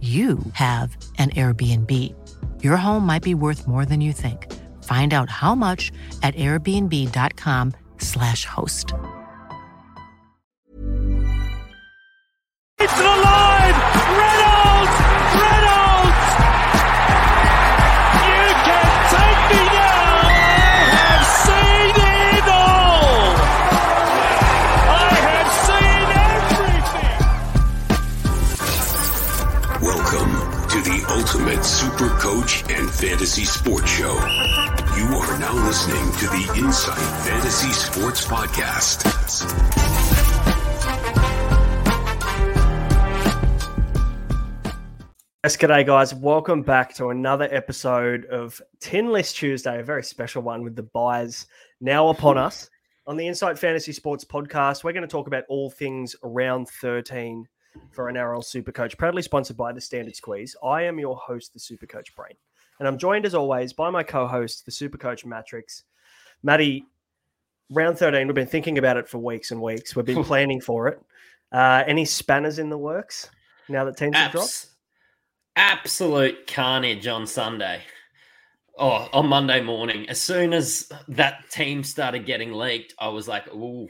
you have an Airbnb. Your home might be worth more than you think. Find out how much at airbnb.com/slash host. It's alive! Reynolds! Reynolds! You can take me Ultimate Super Coach and Fantasy Sports Show. You are now listening to the Insight Fantasy Sports Podcast. Yes, g'day guys. Welcome back to another episode of Tin List Tuesday, a very special one with the byes now upon us. On the Insight Fantasy Sports podcast, we're going to talk about all things around 13 for an NRL Super Coach, proudly sponsored by the Standard Squeeze. I am your host, the Super Coach Brain, and I'm joined as always by my co-host, the Super Coach Mattrix. Maddie, round 13, we've been thinking about it for weeks and weeks. We've been planning for it. Uh, any spanners in the works now that teams have dropped? Absolute carnage on Sunday. Oh, on Monday morning. As soon as that team started getting leaked, I was like, "Ooh,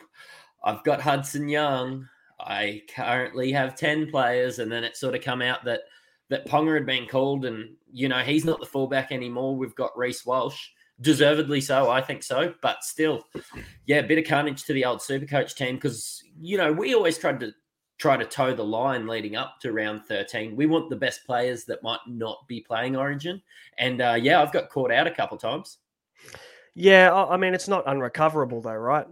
I've got Hudson Young. I currently have ten players." And then it sort of come out that that Ponga had been called, and you know he's not the fullback anymore. We've got Reece Walsh, deservedly so, I think so. But still, yeah, bit of carnage to the old Supercoach team because you know we always tried to try to toe the line leading up to round 13. We want the best players that might not be playing Origin. And uh, yeah, I've got caught out a couple times. Yeah, I mean it's not unrecoverable though, right?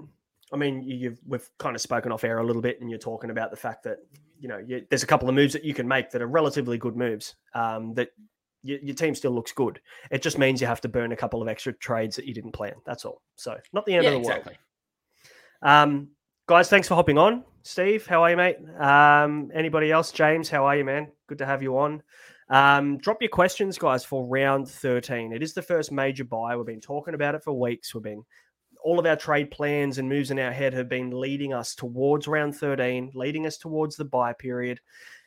I mean, you- you've we've kind of spoken off air a little bit, and you're talking about the fact that you know you, there's a couple of moves that you can make that are relatively good moves. Um, that your, your team still looks good. It just means you have to burn a couple of extra trades that you didn't plan. That's all. So not the end yeah, of the exactly. world. Um, guys, thanks for hopping on. Steve, how are you, mate? Um, anybody else? James, how are you, man? Good to have you on. Um, drop your questions, guys, for round 13. It is the first major bye. We've been talking about it for weeks. We've been all of our trade plans and moves in our head have been leading us towards round 13, leading us towards the bye period.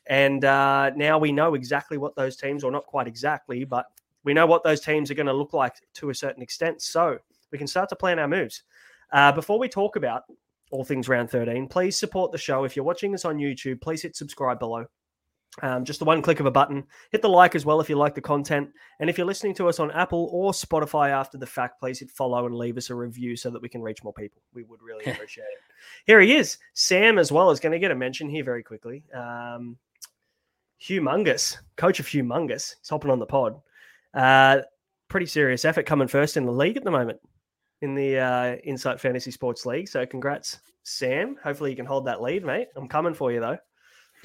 And uh, now we know exactly what those teams, or not quite exactly, but we know what those teams are going to look like to a certain extent. So we can start to plan our moves. Uh, before we talk about all things round 13, please support the show. If you're watching this on YouTube, please hit subscribe below. Um, just the one click of a button. Hit the like as well if you like the content. And if you're listening to us on Apple or Spotify after the fact, please hit follow and leave us a review so that we can reach more people. We would really appreciate it. Here he is. Sam, as well, is going to get a mention here very quickly. Um, Humongous, coach of Humongous. He's hopping on the pod. Uh, pretty serious effort coming first in the league at the moment in the uh, Insight Fantasy Sports League. So congrats, Sam. Hopefully you can hold that lead, mate. I'm coming for you though.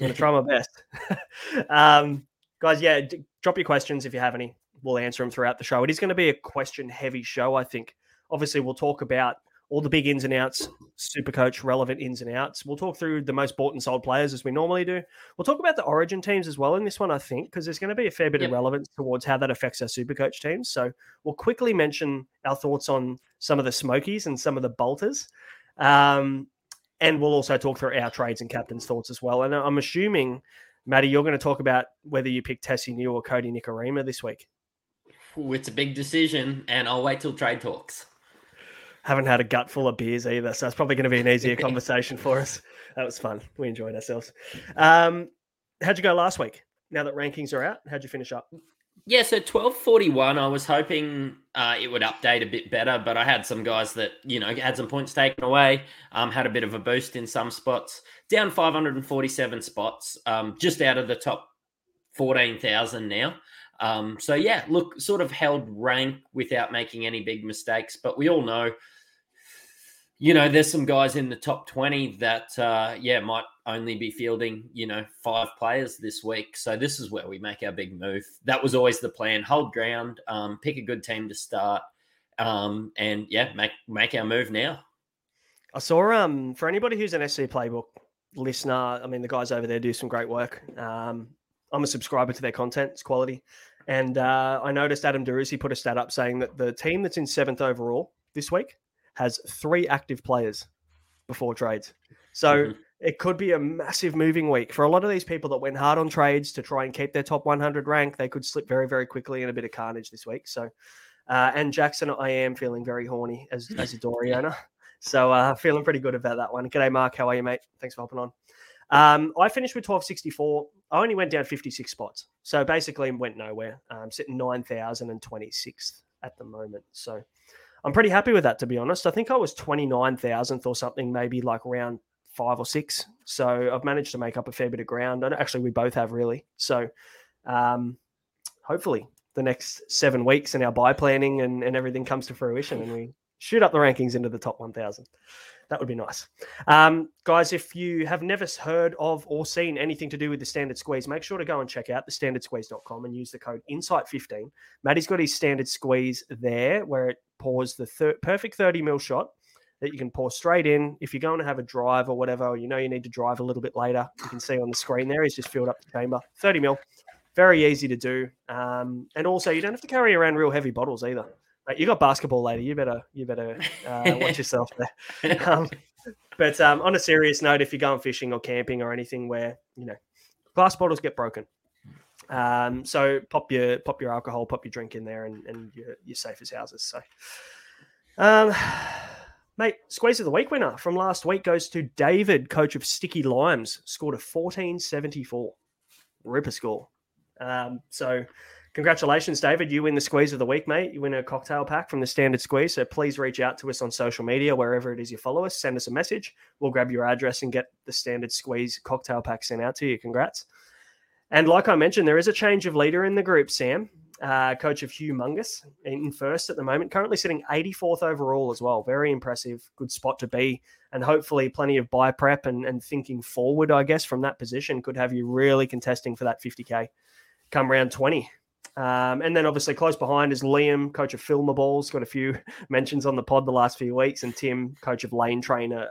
I'm gonna try my best. um, guys, yeah, d- drop your questions if you have any. We'll answer them throughout the show. It is going to be a question-heavy show, I think. Obviously, we'll talk about all the big ins and outs, super coach relevant ins and outs. We'll talk through the most bought and sold players as we normally do. We'll talk about the origin teams as well in this one, I think, because there's going to be a fair bit Yep. of relevance towards how that affects our super coach teams. So we'll quickly mention our thoughts on some of the smokies and some of the bolters. Um, and we'll also talk through our trades and captain's thoughts as well. And I'm assuming, Matty, you're going to talk about whether you pick Tessie New or Kodi Nikorima this week. Ooh, it's a big decision, and I'll wait till trade talks. Haven't had a gut full of beers either, so it's probably going to be an easier conversation for us. That was fun. We enjoyed ourselves. Um, how'd you go last week? Now that rankings are out, how'd you finish up? Yeah, so twelve forty one. I was hoping uh, it would update a bit better, but I had some guys that you know had some points taken away. Um, had a bit of a boost in some spots, down five hundred and forty seven spots, um, just out of the top fourteen thousand now. Um, so yeah, look, sort of held rank without making any big mistakes. But we all know, you know, there's some guys in the top twenty that uh, yeah might only be fielding, you know, five players this week. So this is where we make our big move. That was always the plan: hold ground, um, pick a good team to start, um, and yeah, make make our move now. I saw um for anybody who's an SC Playbook listener, I mean the guys over there do some great work. Um, I'm a subscriber to their content; it's quality. And uh, I noticed Adam Darusi put a stat up saying that the team that's in seventh overall this week has three active players before trades. So Mhm. it could be a massive moving week for a lot of these people that went hard on trades to try and keep their top 100 rank. They could slip very, very quickly in a bit of carnage this week. So, uh, and Jackson, I am feeling very horny as as a Doorey owner. So, uh, feeling pretty good about that one. G'day, Mark. How are you, mate? Thanks for hopping on. Um, I finished with 1264. I only went down 56 spots. So basically went nowhere. I'm um, sitting 9,026th at the moment. So I'm pretty happy with that, to be honest. I think I was 29,000th or something, maybe like round five or six. So I've managed to make up a fair bit of ground. And actually, we both have really. So um, hopefully the next seven weeks and our bye planning and, and everything comes to fruition and we shoot up the rankings into the top 1,000. That would be nice. Um, guys, if you have never heard of or seen anything to do with the Standard Squeeze, make sure to go and check out thestandardsqueeze.com and use the code INSIGHT15. Maddie's got his standard squeeze there where it pours the thir- perfect 30 mil shot that you can pour straight in. If you're going to have a drive or whatever, or you know you need to drive a little bit later, you can see on the screen there, he's just filled up the chamber. 30 mil. Very easy to do. Um, and also, you don't have to carry around real heavy bottles either. You got basketball later. You better you better uh, watch yourself there. Um, but um, on a serious note, if you're going fishing or camping or anything where you know glass bottles get broken, um, so pop your pop your alcohol, pop your drink in there, and, and you're, you're safe as houses. So, um, mate, squeeze of the week winner from last week goes to David, coach of Sticky Limes, scored a 1474 ripper score. Um, so congratulations, David. You win the squeeze of the week, mate. You win a cocktail pack from the standard squeeze. So please reach out to us on social media, wherever it is you follow us. Send us a message. We'll grab your address and get the standard squeeze cocktail pack sent out to you. Congrats. And like I mentioned, there is a change of leader in the group, Sam. Uh, coach of Humongous in first at the moment, currently sitting 84th overall as well. Very impressive, good spot to be. And hopefully, plenty of bye prep and, and thinking forward, I guess, from that position could have you really contesting for that 50K come round 20. Um, and then obviously close behind is Liam, coach of Filmaballs, got a few mentions on the pod the last few weeks, and Tim, coach of Lane Trainer,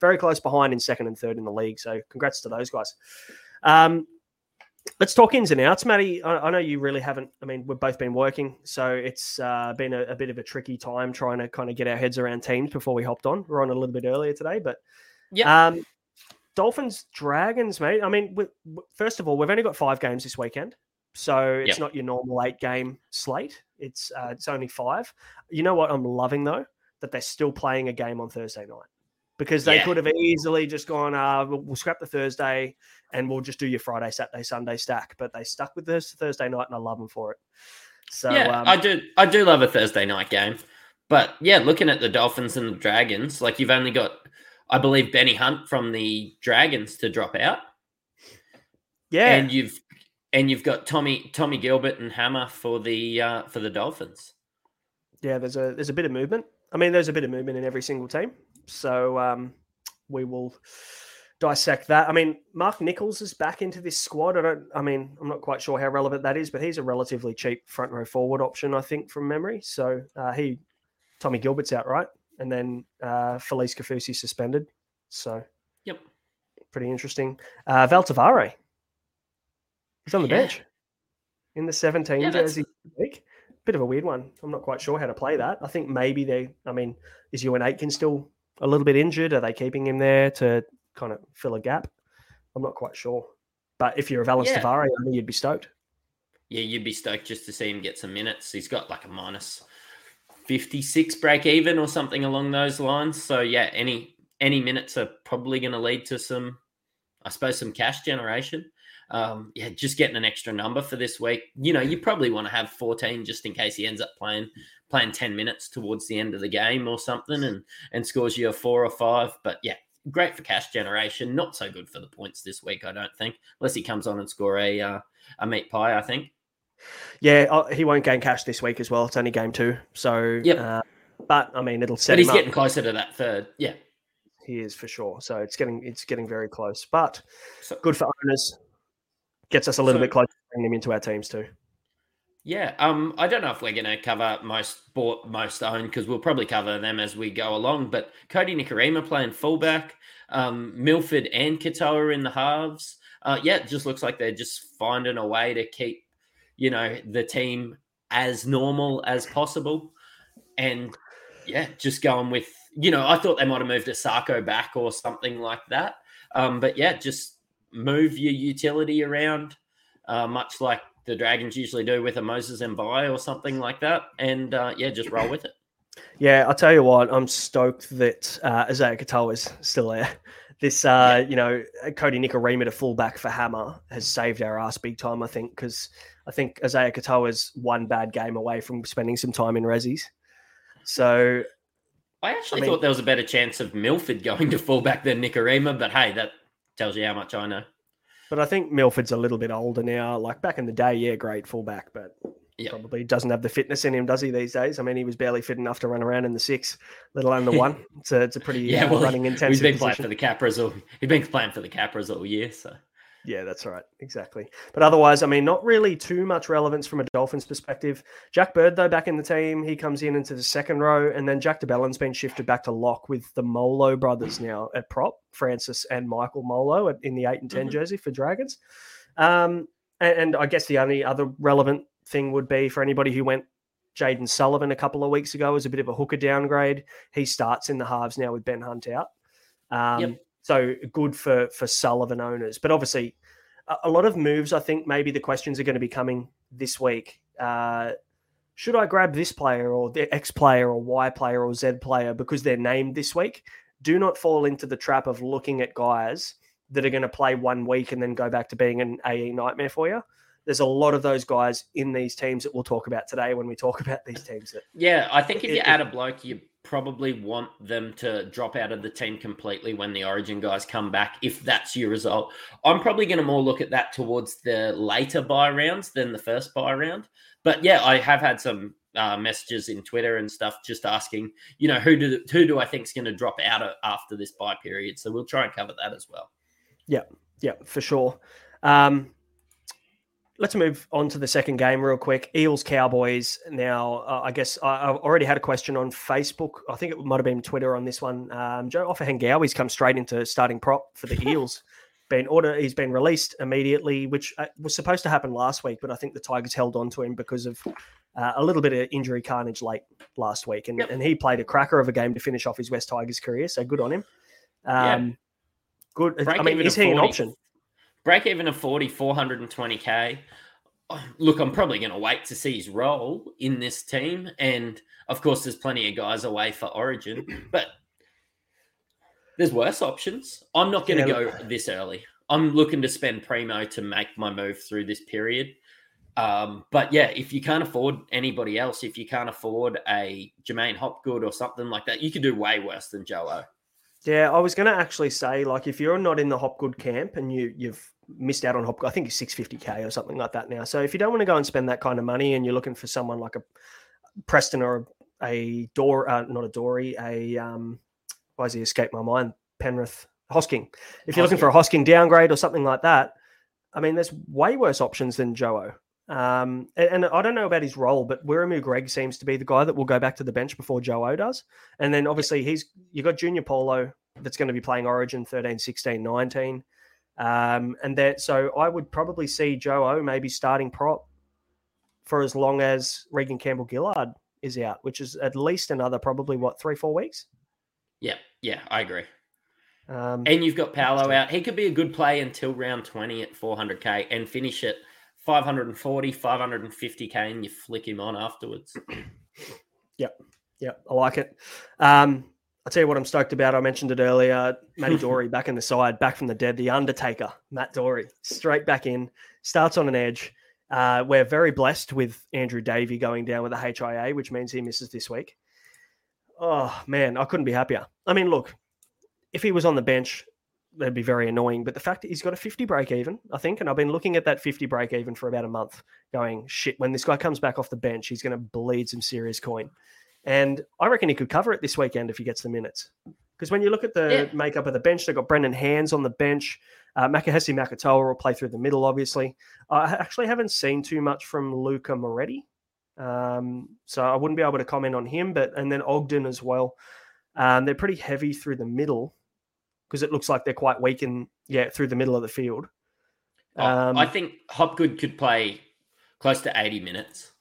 very close behind in second and third in the league. So congrats to those guys. Um, let's talk ins and outs, Matty. I, I know you really haven't. I mean, we've both been working, so it's uh, been a, a bit of a tricky time trying to kind of get our heads around teams before we hopped on. We're on a little bit earlier today, but Yeah. um, Dolphins, Dragons, mate. I mean, we, first of all, we've only got five games this weekend, so it's Yep. not your normal eight game slate. It's uh, it's only five. You know what I'm loving though that they're still playing a game on Thursday night because they Yeah. could have easily just gone, uh, we'll, we'll scrap the Thursday and we'll just do your Friday, Saturday, Sunday stack. But they stuck with this Thursday night, and I love them for it. So yeah, um, I do. I do love a Thursday night game, but yeah, looking at the Dolphins and the Dragons, like you've only got, I believe, Benny Hunt from the Dragons to drop out, yeah, and you've and you've got Tommy Tommy Gilbert and Hammer for the uh, for the Dolphins. yeah, there's a there's a bit of movement. I mean, there's a bit of movement in every single team. So um, we will dissect that. I mean, Mark Nicholls is back into this squad. I don't. I mean, I'm not quite sure how relevant that is, but he's a relatively cheap front row forward option, I think, from memory. So uh, he, Tommy Gilbert's out, right? and then uh, Felise Kaufusi suspended. So, Yep. pretty interesting. Uh, Val Te Whare, he's on the Yeah. bench in the 17 Yeah, jersey. Bit of a weird one. I'm not quite sure how to play that. I think maybe they. I mean, is Euan Aiken still a little bit injured? Are they keeping him there to kind of fill a gap? I'm not quite sure. But if you're a Valynce Yeah. Te Whare, I think you'd be stoked. Yeah, you'd be stoked just to see him get some minutes. He's got like a minus 56 break even or something along those lines. So yeah, any any minutes are probably going to lead to some, I suppose, some cash generation. Um, yeah, just getting an extra number for this week. You know, you probably want to have 14 just in case he ends up playing playing 10 minutes towards the end of the game or something and and scores you a four or five. But yeah, great for cash generation. Not so good for the points this week, I don't think, unless he comes on and score a uh, a meat pie. I think. Yeah, uh, he won't gain cash this week as well. It's only game two, so Yep. uh, but I mean, it'll set But he's up. getting closer to that third. Yeah. He is for sure. So it's getting it's getting very close. But So- good for owners. Gets us a little So- bit closer to bringing them into our teams too. Yeah, um, I don't know if we're going to cover most bought, most owned because we'll probably cover them as we go along. But Kodi Nikorima playing fullback, um, Milford and Katoa in the halves. Uh, yeah, it just looks like they're just finding a way to keep, you know, the team as normal as possible, and yeah, just going with, you know, I thought they might have moved Isaako back or something like that. Um, but yeah, just move your utility around, uh, much like the Dragons usually do with a Moses Mbye or something like that. And uh, yeah, just roll with it. Yeah, I'll tell you what, I'm stoked that uh, Isaiya Katoa is still there. This, uh, you know, Kodi Nikorima to fullback for Hammer has saved our ass big time, I think, because I think Isaiya Katoa is one bad game away from spending some time in Rezzies. So, I actually I mean- thought there was a better chance of Milford going to fullback than Nikorima, but hey, that tells you how much I know. but I think Milford's a little bit older now. Like back in the day, yeah, great fullback, but Yeah. probably doesn't have the fitness in him, does he, these days? I mean, he was barely fit enough to run around in the six, let alone the one. It's a, it's a pretty Yeah, uh, well, running he's intensive been playing for the Capras all he's been playing for the Capras all year, so Yeah, that's right. Exactly. But otherwise, I mean, not really too much relevance from a Dolphins perspective. Jack Bird, though, back in the team, he comes in into the second row, and then Jack de Belin's been shifted back to lock with the Molo brothers now at prop, Francis and Michael Molo at, in the 8 and 10 Mhm. jersey for Dragons. Um, and, and I guess the only other relevant thing would be for anybody who went Jayden Sullivan a couple of weeks ago as a bit of a hooker downgrade. He starts in the halves now with Ben Hunt out. Um, Yep. So good for for Sullivan owners, but obviously a, a lot of moves. I think maybe the questions are going to be coming this week. Uh, should I grab this player or the X player or Y player or Z player because they're named this week? Do not fall into the trap of looking at guys that are going to play one week and then go back to being an AE nightmare for you. There's a lot of those guys in these teams that we'll talk about today when we talk about these teams. That Yeah, I think if you It- add a bloke, you probably want them to drop out of the team completely when the Origin guys come back. If that's your result, I'm probably going to more look at that towards the later bye rounds than the first bye round. But yeah, I have had some uh, messages in Twitter and stuff just asking, you know, who do who do I think is going to drop out after this bye period? So we'll try and cover that as well. Yeah, yeah, for sure. Um, let's move on to the second game real quick. Eels Cowboys. Now, uh, I guess I, I've already had a question on Facebook. I think it might have been Twitter on this one. Um, Joe Ofahengaue's come straight into starting prop for the Eels. been order. He's been released immediately, which uh, was supposed to happen last week, but I think the Tigers held on to him because of uh, a little bit of injury carnage late last week, and, Yep. and he played a cracker of a game to finish off his West Tigers career. So good on him. Yeah. Um, Good. I mean, is he an option? Break even of 40, 420k. Oh, Look, I'm probably going to wait to see his role in this team. And of course, there's plenty of guys away for Origin, but there's worse options. I'm not going to Yeah, go this early. I'm looking to spend primo to make my move through this period. Um, but yeah, if you can't afford anybody else, if you can't afford a J'maine Hopgood or something like that, you could do way worse than Joe O. Yeah, I was going to actually say, like, if you're not in the Hopgood camp and you you've missed out on Hopgood, I think it's six fifty k or something like that now. So if you don't want to go and spend that kind of money and you're looking for someone like a Preston or a, a Door, uh, not a Doorey, a um, why has he escaped my mind? Penrith Hosking. If you're looking for a Hosking downgrade or something like that, I mean, there's way worse options than Joe. Um, and, and I don't know about his role, but Wiremu Greig seems to be the guy that will go back to the bench before Joe does. And then obviously he's you got Junior Paulo that's going to be playing Origin 13, 16, 19. Um, and that so I would probably see Joe O maybe starting prop for as long as Reagan Campbell Gillard is out, which is at least another probably what three four weeks. Yeah, yeah, I agree. Um, And you've got Paulo out. He could be a good play until round 20 at 400k and finish at 540, 550k, and you flick him on afterwards. Yep, yep, I like it. Um, I'll tell you what I'm stoked about. I mentioned it earlier. Matty Doorey back in the side, back from the dead. The Undertaker, Matt Doorey, straight back in, starts on an edge. Uh, we're very blessed with Andrew Davey going down with a HIA, which means he misses this week. Oh man, I couldn't be happier. I mean, look, if he was on the bench, that'd be very annoying. But the fact that he's got a 50 break even, I think, and I've been looking at that 50 break even for about a month, going shit. When this guy comes back off the bench, he's going to bleed some serious coin. And I reckon he could cover it this weekend if he gets the minutes. Because when you look at the Yeah. makeup of the bench, they've got Brendan Hands on the bench. Uh, Makahesi Makatoa will play through the middle, obviously. I actually haven't seen too much from Luca Moretti. Um, so I wouldn't be able to comment on him, but and then Ogden as well. Um, they're pretty heavy through the middle because it looks like they're quite weak in yeah through the middle of the field. Oh, Um, I think Hopgood could play close to 80 minutes.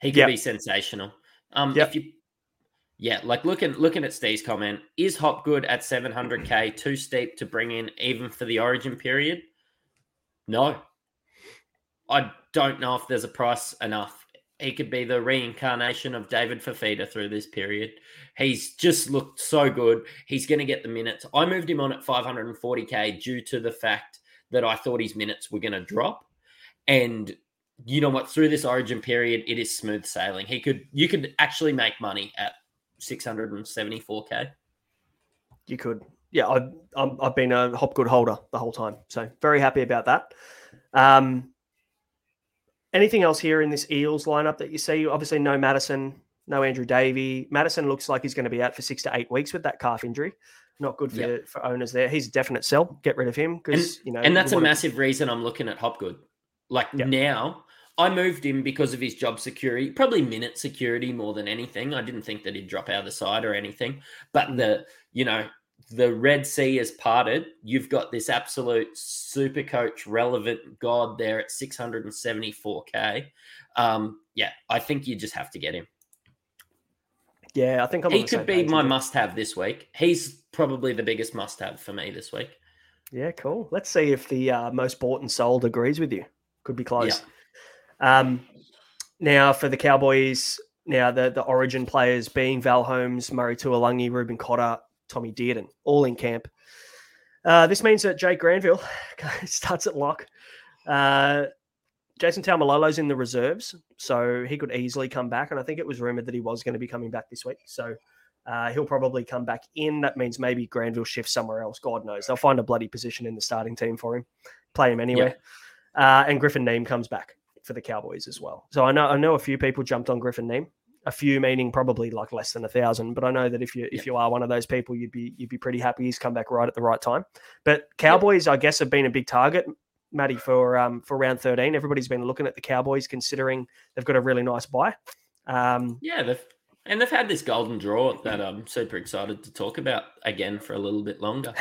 He could Yep. be sensational. Um, Yep. if you, yeah, like looking looking at Steve's comment, is Hopgood at 700k too steep to bring in even for the Origin period? No, I don't know if there's a price enough. He could be the reincarnation of David Fifita through this period. He's just looked so good. He's going to get the minutes. I moved him on at 540k due to the fact that I thought his minutes were going to drop. And you know what? Through this origin period, it is smooth sailing. He could, you could actually make money at 674k. You could. Yeah, I, I'm, I've been a Hopgood holder the whole time. So very happy about that. Um, anything else here in this Eels lineup that you see? Obviously, no Madison, no Andrew Davey. Madison looks like he's going to be out for six to eight weeks with that calf injury. Not good for, Yep. for owners there. He's a definite sell. Get rid of him And, because, you know. and that's a massive reason I'm looking at Hopgood. Like Yep. now, I moved him because of his job security, probably minute security more than anything. I didn't think that he'd drop out of the side or anything. But the, you know, the Red Sea has parted. You've got this absolute super coach relevant god there at 674k. Um, yeah, I think you just have to get him. Yeah, I think I'm he could be my must have this week. He's probably the biggest must have for me this week. Yeah, cool. Let's see if the uh, most bought and sold agrees with you. Could be close. Um, now for the Cowboys, now the the Origin players being Val Holmes, Murray Taulagi, Reuben Cotter, Tommy Dearden, all in camp. Uh, this means that Jake Granville starts at lock. Uh, Jason Taumalolo's in the reserves, so he could easily come back. And I think it was rumored that he was going to be coming back this week. So uh, he'll probably come back in. That means maybe Granville shifts somewhere else. God knows. They'll find a bloody position in the starting team for him, play him anywhere. Uh, and Griffin Neame comes back for the Cowboys as well. So I know I know a few people jumped on Griffin Neame. A few meaning probably like less than a thousand, but I know that if you if you are one of those people, you'd be you'd be pretty happy he's come back right at the right time. But Cowboys, I guess, have been a big target, Matty, for um for round thirteen. Everybody's been looking at the Cowboys, considering they've got a really nice bye. Um, Yeah, they've and they've had this golden draw that I'm super excited to talk about again for a little bit longer.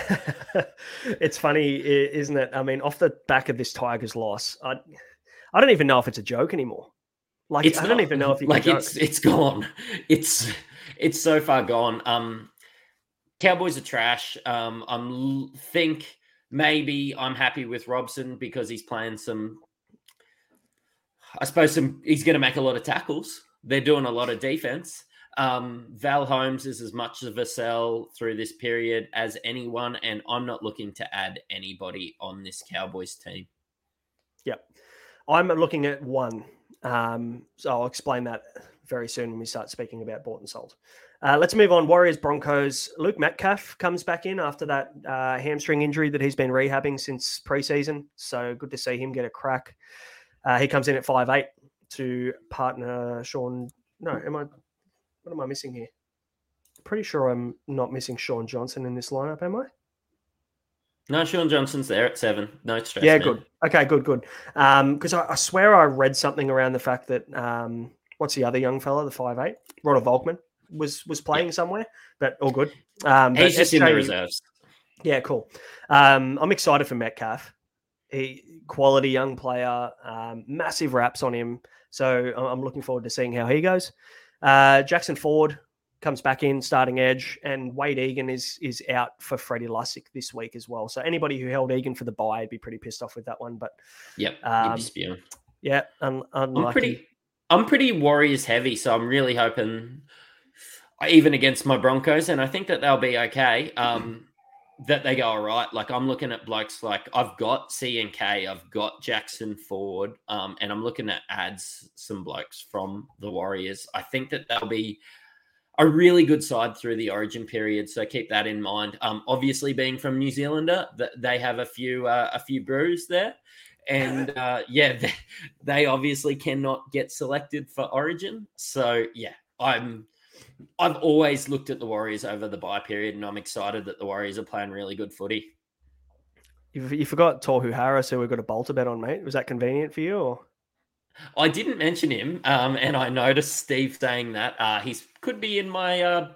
it's funny, isn't it? I mean, off the back of this Tigers loss, I I don't even know if it's a joke anymore. Like I don't not- even know if you like it's joke. it's gone. It's it's so far gone. Um, Cowboys are trash. Um, I'm think maybe I'm happy with Robson because he's playing some. I suppose some. He's going to make a lot of tackles. They're doing a lot of defense. Um, Val Holmes is as much of a sell through this period as anyone, and I'm not looking to add anybody on this Cowboys team. I'm looking at one. Um, so I'll explain that very soon when we start speaking about bought and sold. Uh, let's move on. Warriors Broncos. Luke Metcalf comes back in after that uh, hamstring injury that he's been rehabbing since preseason. So good to see him get a crack. Uh, he comes in at five eight to partner Shaun. No, am I? What am I missing here? Pretty sure I'm not missing Shaun Johnson in this lineup, am I? No, Shaun Johnson's there at seven. No stress. Yeah, man. good. Okay, good, good. Because I, I swear I read something around the fact that um, what's the other young fella, the five eight, Ronald Volkman was was playing somewhere, but all good. Um, He's just in the reserves. Yeah, cool. Um, I'm excited for Metcalf. He quality young player, um, massive raps on him. So I'm I'm looking forward to seeing how he goes. Uh, Jackson Ford comes back in starting edge, and Wade Egan is is out for Freddie Lussick this week as well. So anybody who held Egan for the buy would be pretty pissed off with that one. But Yep. Um, yeah, un- unlucky. I'm pretty I'm pretty Warriors heavy, so I'm really hoping even against my Broncos, and I think that they'll be okay. Um, that they go all right. Like I'm looking at blokes like I've got C and K, I've got Jackson Ford, um, and I'm looking at ads some blokes from the Warriors. I think that they'll be a really good side through the Origin period, so keep that in mind. Um, obviously, being from New Zealander, that they have a few uh, a few brews there, and uh, yeah, they, they obviously cannot get selected for Origin. So yeah, I'm. I've always looked at the Warriors over the bye period, and I'm excited that the Warriors are playing really good footy. You, you forgot Tohu Harris, who we got a bolter bet on, mate. Was that convenient for you? Or I didn't mention him, um, and I noticed Steve saying that uh, he could be in my uh,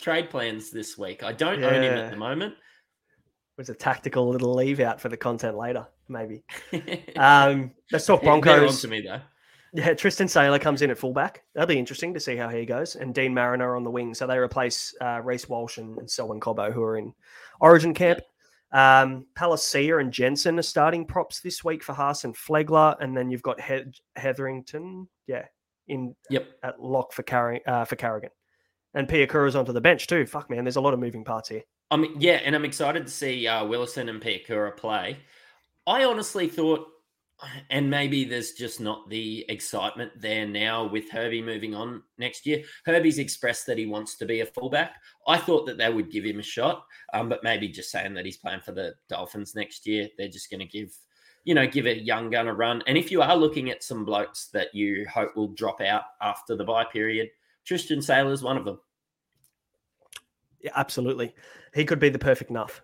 trade plans this week. I don't own him at the moment. It was a tactical little leave out for the content later, maybe? Um, let's talk Broncos. to me though. Yeah, Tristan Sailor comes in at fullback. That'll be interesting to see how he goes. And Deine Mariner on the wing. So they replace uh, Reece Walsh and, and Selwyn Cobbo, who are in Origin camp. Um, Palasia and Jensen are starting props this week for Haas and Flegler. And then you've got he- Hetherington, yeah, in Yep. at lock for, Carri- uh, for Carrigan. And Piakura's onto the bench too. Fuck, man, there's a lot of moving parts here. I mean, yeah, and I'm excited to see uh, Willison and Piakura play. I honestly thought, and maybe there's just not the excitement there now with Herbie moving on next year. Herbie's expressed that he wants to be a fullback. I thought that they would give him a shot, um, but maybe just saying that he's playing for the Dolphins next year, they're just going to give, you know, give a young gun a run. And if you are looking at some blokes that you hope will drop out after the bye period, Tristan Sailor's one of them. Yeah, absolutely. He could be the perfect enough.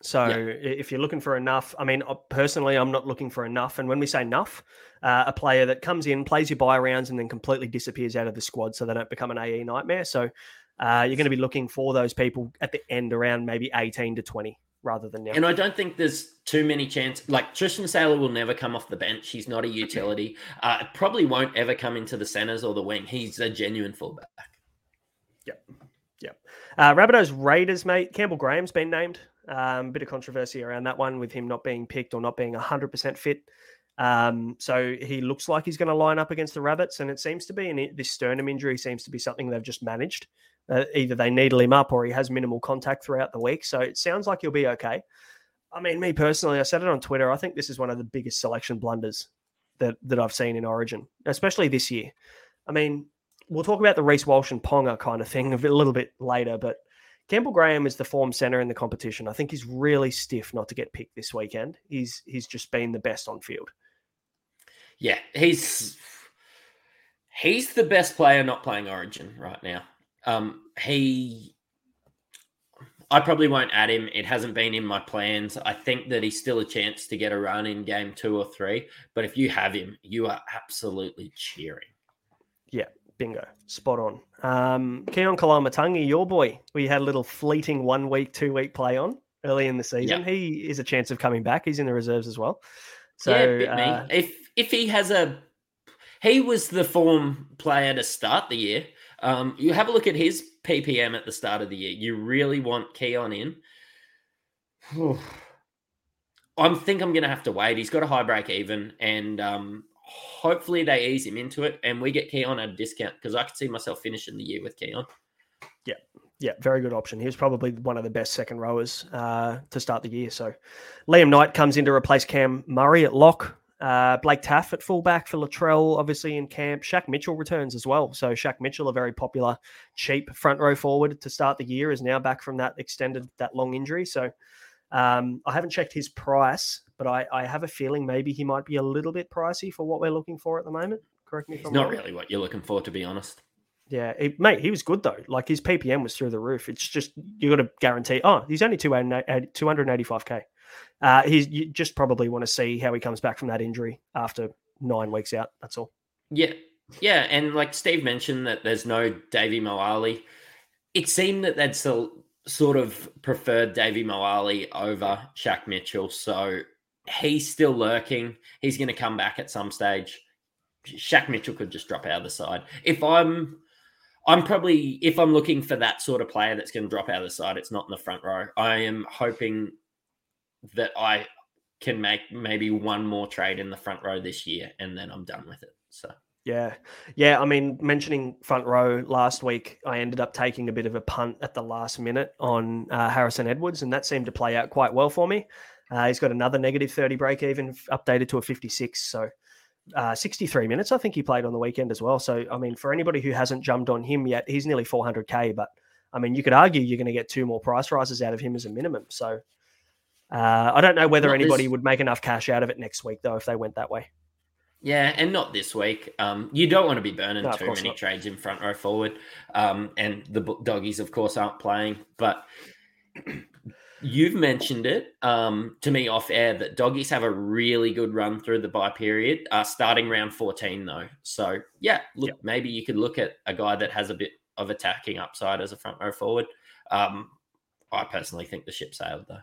So Yeah. if you're looking for enough, I mean, uh, personally, I'm not looking for enough. And when we say enough, uh, a player that comes in, plays your bye rounds, and then completely disappears out of the squad so they don't become an AE nightmare. So uh, you're going to be looking for those people at the end around maybe 18 to 20 rather than now. And I don't think there's too many chances. Like Tristan Sailor will never come off the bench. He's not a utility. Uh, probably won't ever come into the centers or the wing. He's a genuine fullback. Yep. Yep. Uh, Rabbitohs Raiders, mate. Campbell Graham's been named. Um, bit of controversy around that one with him not being picked or not being 100% fit. Um, so he looks like he's going to line up against the Rabbits, and it seems to be an, this sternum injury seems to be something they've just managed. Uh, either they needle him up or he has minimal contact throughout the week. So it sounds like he'll be okay. I mean, me personally, I said it on Twitter. I think this is one of the biggest selection blunders that that I've seen in Origin, especially this year. I mean, we'll talk about the Reece Walsh and Ponga kind of thing a, a little bit later, but Campbell Graham is the form center in the competition. I think he's really stiff not to get picked this weekend. He's he's just been the best on field. Yeah, he's he's the best player not playing Origin right now. Um, he, I probably won't add him. It hasn't been in my plans. I think that he's still a chance to get a run in game two or three. But if you have him, you are absolutely cheering. Bingo, spot on. Um, Keaon Koloamatangi, your boy, we had a little fleeting one week, two week play on early in the season. Yeah. He is a chance of coming back. He's in the reserves as well. So yeah, bit me. uh, If if he has a, he was the form player to start the year. Um, you have a look at his PPM at the start of the year. You really want Keon in. I think I'm going to have to wait. He's got a high break even, and um, hopefully they ease him into it, and we get Keaon at a discount because I could see myself finishing the year with Keaon. Yeah, yeah, very good option. He was probably one of the best second rowers uh, to start the year. So Liam Knight comes in to replace Cam Murray at lock. Uh, Blake Taaffe at fullback for Latrell, obviously in camp. Shaq Mitchell returns as well. So Shaq Mitchell, a very popular, cheap front row forward to start the year, is now back from that extended, that long injury. So um, I haven't checked his price, but I, I have a feeling maybe he might be a little bit pricey for what we're looking for at the moment. Correct me if I'm not really what you're looking for, to be honest. Yeah, he, mate, he was good though. Like his PPM was through the roof. It's just you got to guarantee. Oh, he's only 285k. uh, he's you just probably want to see how he comes back from that injury after nine weeks out. That's all. Yeah, yeah, and like Steve mentioned that there's no Davvy Moale. It seemed that they'd sort of preferred Davvy Moale over Shaq Mitchell, so he's still lurking. He's going to come back at some stage. Shaq Mitchell could just drop out of the side. If I'm I'm probably if I'm looking for that sort of player that's going to drop out of the side, it's not in the front row. I am hoping that I can make maybe one more trade in the front row this year, and then I'm done with it. So yeah, yeah. I mean, mentioning front row last week, I ended up taking a bit of a punt at the last minute on uh, Harrison Edwards, and that seemed to play out quite well for me. Uh, he's got another negative 30 break even updated to a 56. So uh, 63 minutes, I think he played on the weekend as well. So, I mean, for anybody who hasn't jumped on him yet, he's nearly 400K. But, I mean, you could argue you're going to get two more price rises out of him as a minimum. So, uh, I don't know whether not anybody this... would make enough cash out of it next week, though, if they went that way. Yeah, and not this week. Um, you don't want to be burning no, too many not. trades in front row forward. Um, and the doggies, of course, aren't playing. But You've mentioned it um, to me off air that doggies have a really good run through the bye period, uh, starting round 14, though. So, yeah, look, yep. maybe you could look at a guy that has a bit of attacking upside as a front row forward. Um, I personally think the ship sailed, though.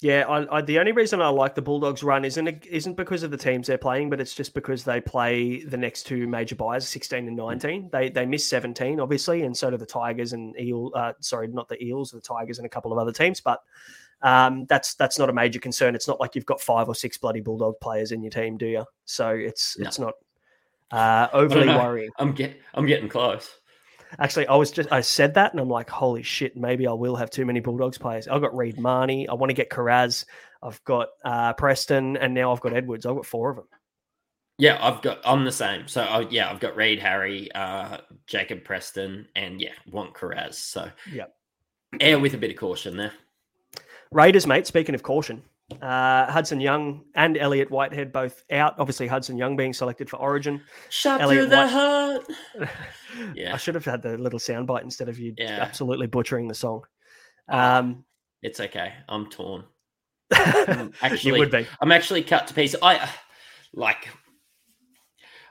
Yeah, I, I, the only reason I like the Bulldogs run isn't isn't because of the teams they're playing, but it's just because they play the next two major byes, sixteen and nineteen. They they miss seventeen, obviously, and so do the Tigers and Eel. Uh, sorry, not the Eels, the Tigers and a couple of other teams. But um, that's that's not a major concern. It's not like you've got five or six bloody Bulldog players in your team, do you? So it's no. it's not uh, overly worrying. I'm get I'm getting close. Actually, I was just I said that, and I'm like, holy shit, maybe I will have too many Bulldogs players. I've got Reed Mahoney. I want to get Kiraz. I've got uh, Preston, and now I've got Edwards. I've got four of them. Yeah, I've got. I'm the same. So uh, yeah, I've got Reed, Harry, uh, Jacob Preston, and yeah, want Kiraz. So yeah, air with a bit of caution there. Raiders, mate. Speaking of caution, uh, Hudson Young and Elliott Whitehead both out. Obviously, Hudson Young being selected for Origin. Shot Elliott through the heart. yeah, I should have had the little soundbite instead of you yeah. absolutely butchering the song. Um, it's okay. I'm torn. actually, you would be. I'm actually cut to pieces. I like.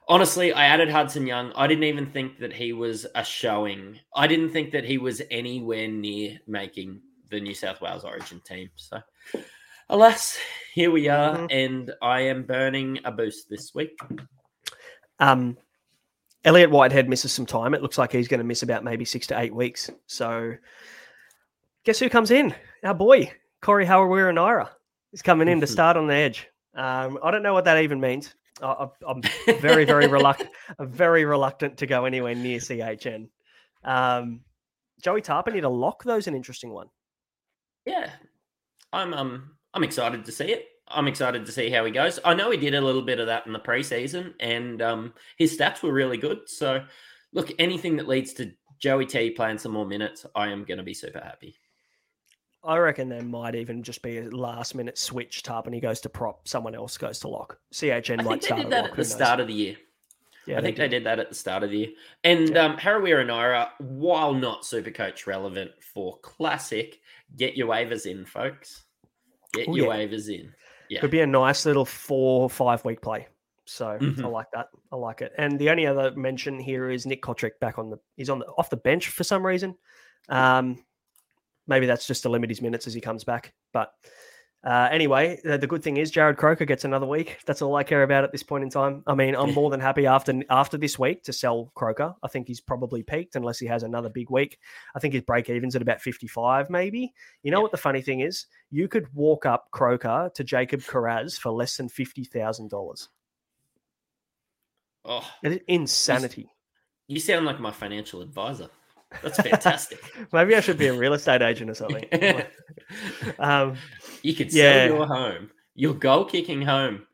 Honestly, I added Hudson Young. I didn't even think that he was a showing. I didn't think that he was anywhere near making the New South Wales Origin team. So alas, here we are, mm-hmm. and I am burning a boost this week. Um, Elliott Whitehead misses some time. It looks like he's going to miss about maybe six to eight weeks. So, guess who comes in? Our boy, Corey Harawira Naera, is coming in to start on the edge. Um, I don't know what that even means. I, am very, very reluctant. I'm very reluctant to go anywhere near CHN. Um, Joey Tapine to lock those an interesting one. Yeah, I'm um I'm excited to see it. I'm excited to see how he goes. I know he did a little bit of that in the preseason, and um, his stats were really good. So, look, anything that leads to Joey T playing some more minutes, I am going to be super happy. I reckon there might even just be a last minute switch up and he goes to prop, someone else goes to lock. CHN I might start did that at the start of the year. Yeah, I think they did. they did. that at the start of the year. And yeah. um, Harawira Naera, while not super coach relevant for classic, get your waivers in, folks. Get your yeah. waivers in. Yeah. Could be a nice little four, five week play. So mm-hmm. I like that. I like it. And the only other mention here is Nick Cotric back on the he's on the off the bench for some reason. Um, maybe that's just to limit his minutes as he comes back. But uh, anyway, the, the, good thing is Jarrod Croker gets another week. That's all I care about at this point in time. I mean, I'm more than happy after after this week to sell Croker. I think he's probably peaked unless he has another big week. I think his break even's at about 55, maybe. You know what the funny thing is? You could walk up Croker to Jacob Kiraz for less than fifty thousand dollars. Oh, insanity! You sound like my financial advisor. That's fantastic. Maybe I should be a real estate agent or something. um, you could sell yeah. your home, your goal kicking home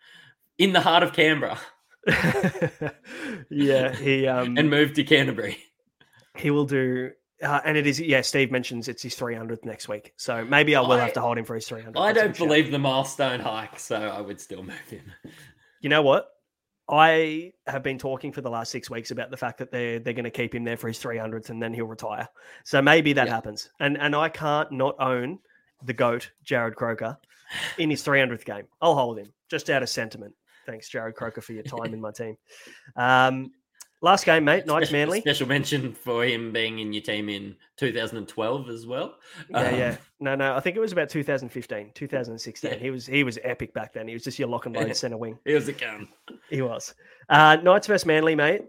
in the heart of Canberra. yeah, he um, and move to Canterbury. He will do, uh, and it is. Yeah, Steve mentions it's his 300th next week, so maybe I will I, have to hold him for his 300. I don't believe the milestone hike, so I would still move him. You know what? I have been talking for the last six weeks about the fact that they're they're going to keep him there for his 300th and then he'll retire. So maybe that happens. And and I can't not own the goat, Jarrod Croker, in his 300th game. I'll hold him just out of sentiment. Thanks, Jarrod Croker, for your time in my team. Um, last game, mate. Knights Manly. Special mention for him being in your team in 2012 as well. Yeah, Um, yeah. No, no. I think it was about 2015, 2016. Yeah. He was he was epic back then. He was just your lock and load center wing. He was a gun. He was. Uh, Knights versus Manly, mate.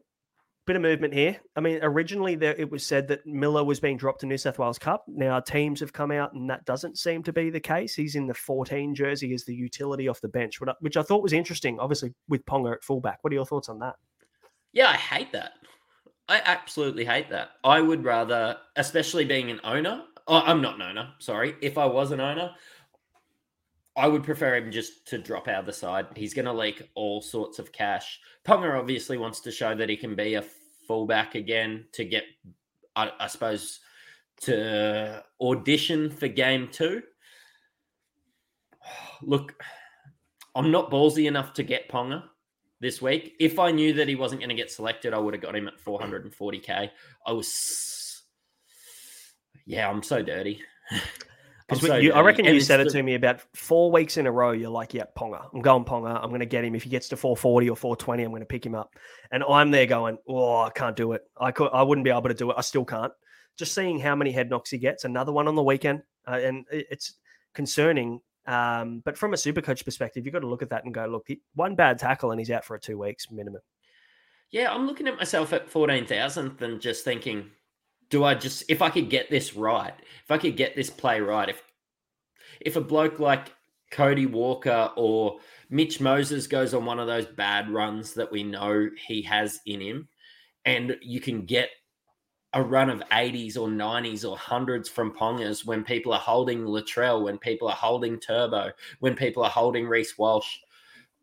Bit of movement here. I mean, originally there it was said that Miller was being dropped to New South Wales Cup. Now teams have come out, and that doesn't seem to be the case. He's in the 14 jersey as the utility off the bench, which I- thought was interesting. Obviously, with Ponga at fullback. What are your thoughts on that? Yeah, I hate that. I absolutely hate that. I would rather, especially being an owner. Oh, I'm not an owner. Sorry. If I was an owner, I would prefer him just to drop out of the side. He's going to leak all sorts of cash. Ponga obviously wants to show that he can be a fullback again to get, I, I suppose, to audition for game two. Look, I'm not ballsy enough to get Ponga this week. If I knew that he wasn't going to get selected, I would have got him at 440k. I was, yeah, I'm so dirty. I'm Because so I reckon you said it the- to me about four weeks in a row. You're like, yeah, Ponga. I'm going Ponga. I'm going to get him. If he gets to 440 or 420, I'm going to pick him up. And I'm there going, oh, I can't do it. I could, I wouldn't be able to do it. I still can't. Just seeing how many head knocks he gets, another one on the weekend, uh, and it's concerning. Um, but from a super coach perspective, you've got to look at that and go, look, he, one bad tackle and he's out for two weeks minimum. Yeah, I'm looking at myself at 14,000th and just thinking, do I just, if I could get this right, if I could get this play right, if if a bloke like Cody Walker or Mitch Moses goes on one of those bad runs that we know he has in him, and you can get a run of 80s or 90s or hundreds from Pongers when people are holding Latrell, when people are holding Turbo, when people are holding Reece Walsh.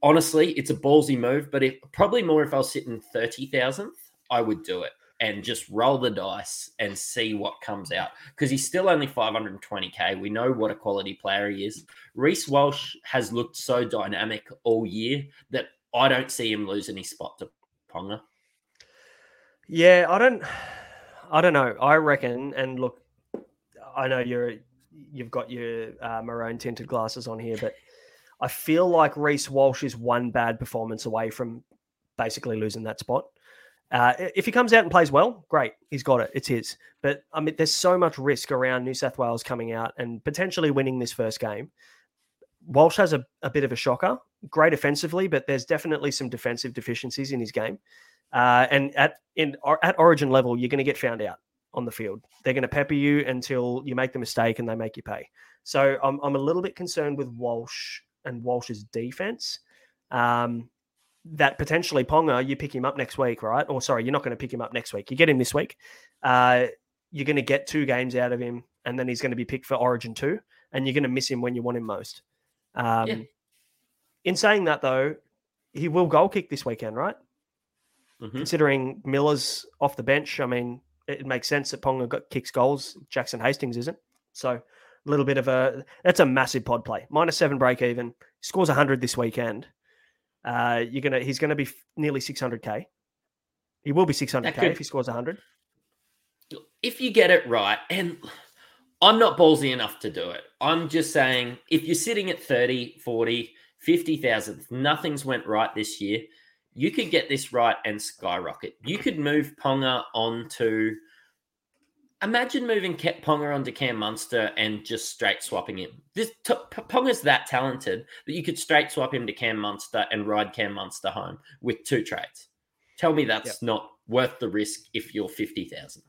Honestly, it's a ballsy move, but if probably more if I was sitting 30,000th, I would do it and just roll the dice and see what comes out because he's still only 520k. We know what a quality player he is. Reece Walsh has looked so dynamic all year that I don't see him losing his spot to Ponga. Yeah, I don't, I don't know. I reckon, and look, I know you're, you've got your uh, maroon tinted glasses on here, but I feel like Reece Walsh is one bad performance away from basically losing that spot. Uh, if he comes out and plays well, great, he's got it, it's his. But I mean, there's so much risk around New South Wales coming out and potentially winning this first game. Walsh has a, a bit of a shocker, great offensively, but there's definitely some defensive deficiencies in his game. Uh, and at in or at Origin level, you're going to get found out on the field. They're going to pepper you until you make the mistake and they make you pay. So I'm I'm a little bit concerned with Walsh and Walsh's defense. Um, that potentially Ponga, you pick him up next week, right? Or sorry, you're not going to pick him up next week. You get him this week. Uh, you're going to get two games out of him, and then he's going to be picked for Origin two, and you're going to miss him when you want him most. Um, Yeah. In saying that, though, he will goal kick this weekend, right? Mhm. Considering Miller's off the bench, I mean, it, it makes sense that Ponga got, kicks goals. Jackson Hastings isn't. So a little bit of a that's a massive pod play. Minus seven break even. Scores 100 this weekend. Uh, you're gonna he's gonna be f- nearly 600k. He will be 600k could- if he scores 100. if you get it right, and I'm not ballsy enough to do it. I'm just saying if you're sitting at 30, 40, 50,000, nothing's went right this year, you could get this right and skyrocket. You could move Ponga onto. Imagine moving Ke- Ponga onto Cam Munster and just straight swapping him. This t- Ponga's that talented that you could straight swap him to Cam Munster and ride Cam Munster home with two trades. Tell me that's not worth the risk if you're 50,000.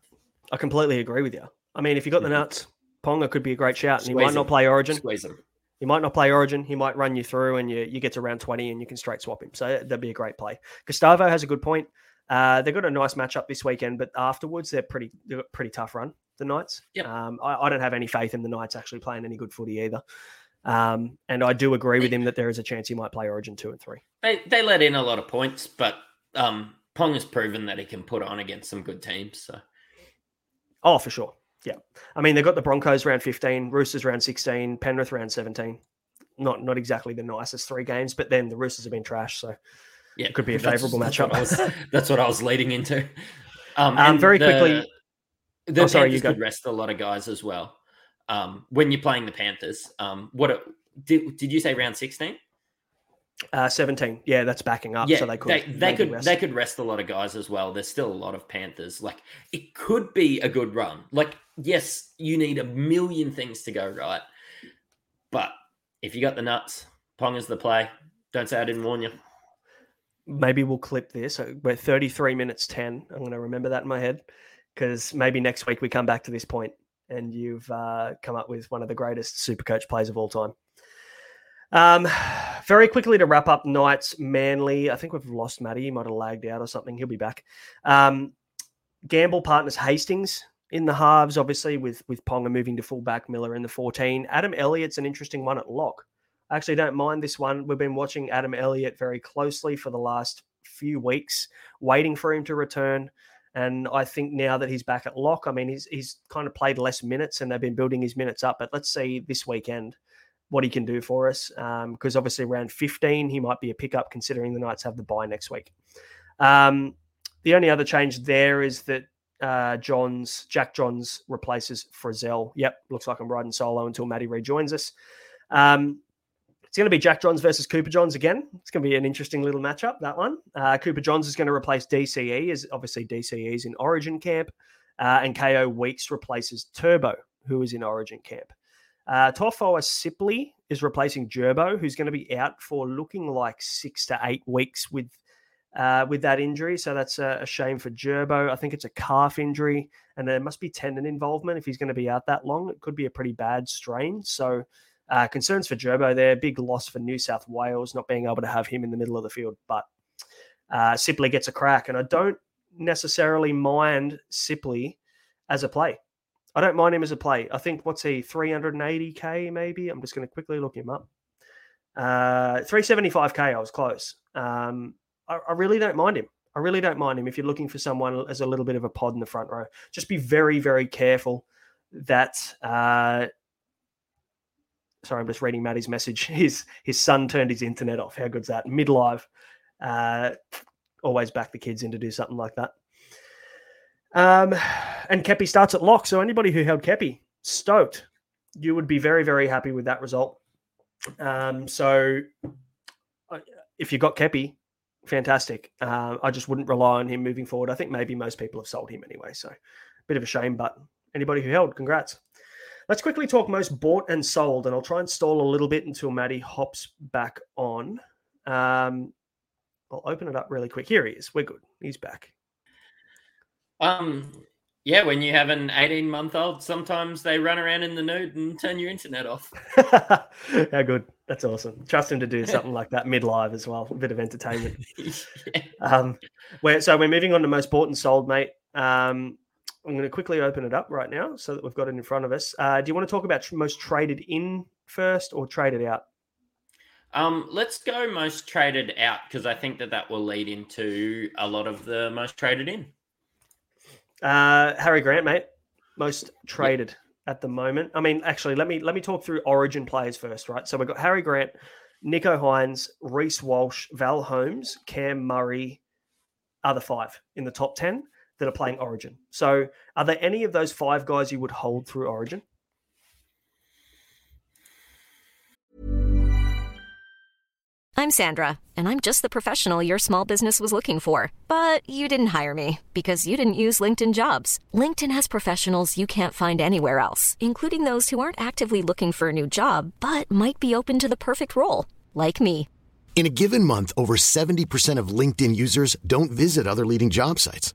I completely agree with you. I mean, if you got the Mhm. nuts, Ponga could be a great shout, and he might not play Origin. Squeeze him. He might not play Origin. He might run you through, and you you get to round twenty, and you can straight swap him. So that'd be a great play. Gustavo has a good point. Uh, they've got a nice matchup this weekend, but afterwards they're pretty they've got a pretty tough run. The Knights. Yep. Um, I, I don't have any faith in the Knights actually playing any good footy either. Um, and I do agree with him that there is a chance he might play Origin two and three. They they let in a lot of points, but um, Pong has proven that he can put on against some good teams. So Oh, for sure. Yeah. I mean, they've got the Broncos round 15, Roosters round 16, Penrith round 17. Not not exactly the nicest three games, but then the Roosters have been trash. So yeah, It could be a that's- favourable that's matchup. what was- That's what I was leading into. Um, Um, very the- quickly- the Oh, sorry, you Panthers could rest a lot of guys as well. um, when you're playing the Panthers. Um, what did did you say round sixteen? Uh, 17. Yeah, that's backing up. Yeah, so they could they, they could rest. they could rest a lot of guys as well. There's still a lot of Panthers. Like it could be a good run. Like yes, you need a million things to go right, but if you got the nuts, Pong is the play. Don't say I didn't warn you. Maybe we'll clip this. Uh, We're 33 minutes 10. I'm going to remember that in my head because maybe next week we come back to this point and you've uh, come up with one of the greatest super coach plays of all time. Um, very quickly to wrap up Knights Manly. I think we've lost Matty. He might have lagged out or something. He'll be back. Um, Gamble partners Hastings in the halves, obviously with with Ponga moving to fullback, Miller in the 14. Adam Elliott's an interesting one at lock. Actually don't mind this one. We've been watching Adam Elliott very closely for the last few weeks, waiting for him to return. And I think now that he's back at lock, I mean, he's he's kind of played less minutes, and they've been building his minutes up. But let's see this weekend what he can do for us, because obviously around 15 he might be a pickup, considering the Knights have the bye next week. Um, the only other change there is that uh, Johns Jack Johns replaces Frizell. Yep, looks like I'm riding solo until Matty rejoins us. Um, it's going to be Jack Johns versus Cooper Johns again. It's going to be an interesting little matchup, that one. Uh, Cooper Johns is going to replace DCE, as obviously DCE is in Origin camp, uh, and KO Weeks replaces Turbo, who is in Origin camp. Uh, Tofoa Sipley is replacing Gerbo, who's going to be out for looking like six to eight weeks with uh, with that injury. So that's a, a shame for Gerbo. I think it's a calf injury, and there must be tendon involvement if he's going to be out that long. It could be a pretty bad strain. So uh, concerns for Gerbo there. Big loss for New South Wales not being able to have him in the middle of the field. But uh, Sipley gets a crack, and I don't necessarily mind Sipley as a play. I don't mind him as a play. I think what's he 380k maybe. I'm just going to quickly look him up. Uh, 375k. I was close. Um, I, I really don't mind him. I really don't mind him if you're looking for someone as a little bit of a pod in the front row. Just be very, very careful that. Uh, sorry, I'm just reading Matty's message. His his son turned his internet off. How good's that? Mid live. Uh, always back the kids in to do something like that. Um, and Kepi starts at lock. So anybody who held Kepi, stoked. You would be very, very happy with that result. Um, so uh, if you got Kepi, fantastic. Uh, I just wouldn't rely on him moving forward. I think maybe most people have sold him anyway. So a bit of a shame, but anybody who held, congrats. Let's quickly talk most bought and sold, and I'll try and stall a little bit until Matty hops back on. Um, I'll open it up really quick. Here he is. We're good. He's back. Um, yeah, when you have an 18 month old, sometimes they run around in the nude and turn your internet off. How good. That's awesome. Trust him to do something like that mid live as well. A bit of entertainment. yeah. Um, so we're moving on to most bought and sold, mate. Um, I'm going to quickly open it up right now so that we've got it in front of us. Uh, do you want to talk about tr- most traded in first or traded out? Um, let's go most traded out because I think that that will lead into a lot of the most traded in. Uh, Harry Grant, mate, most traded at the moment. I mean, actually, let me let me talk through Origin players first, right? So we've got Harry Grant, Nicho Hynes, Reece Walsh, Val Holmes, Cam Murray, other five in the top ten that are playing Origin. So, are there any of those five guys you would hold through Origin? I'm Sandra, and I'm just the professional your small business was looking for. But you didn't hire me because you didn't use LinkedIn jobs. LinkedIn has professionals you can't find anywhere else, including those who aren't actively looking for a new job but might be open to the perfect role, like me. In a given month, over 70% of LinkedIn users don't visit other leading job sites.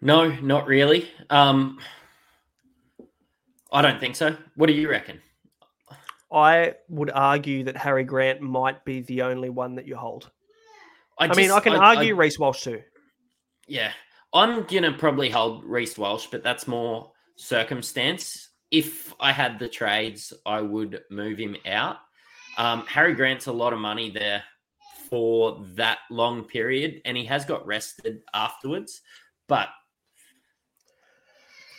No, not really. Um, I don't think so. What do you reckon? I would argue that Harry Grant might be the only one that you hold. I, I, mean, I can I- argue Reece Walsh too. Yeah, I'm gonna probably hold Reece Walsh, but that's more circumstance. If I had the trades, I would move him out. Um, Harry Grant's a lot of money there for that long period, and he has got rested afterwards. But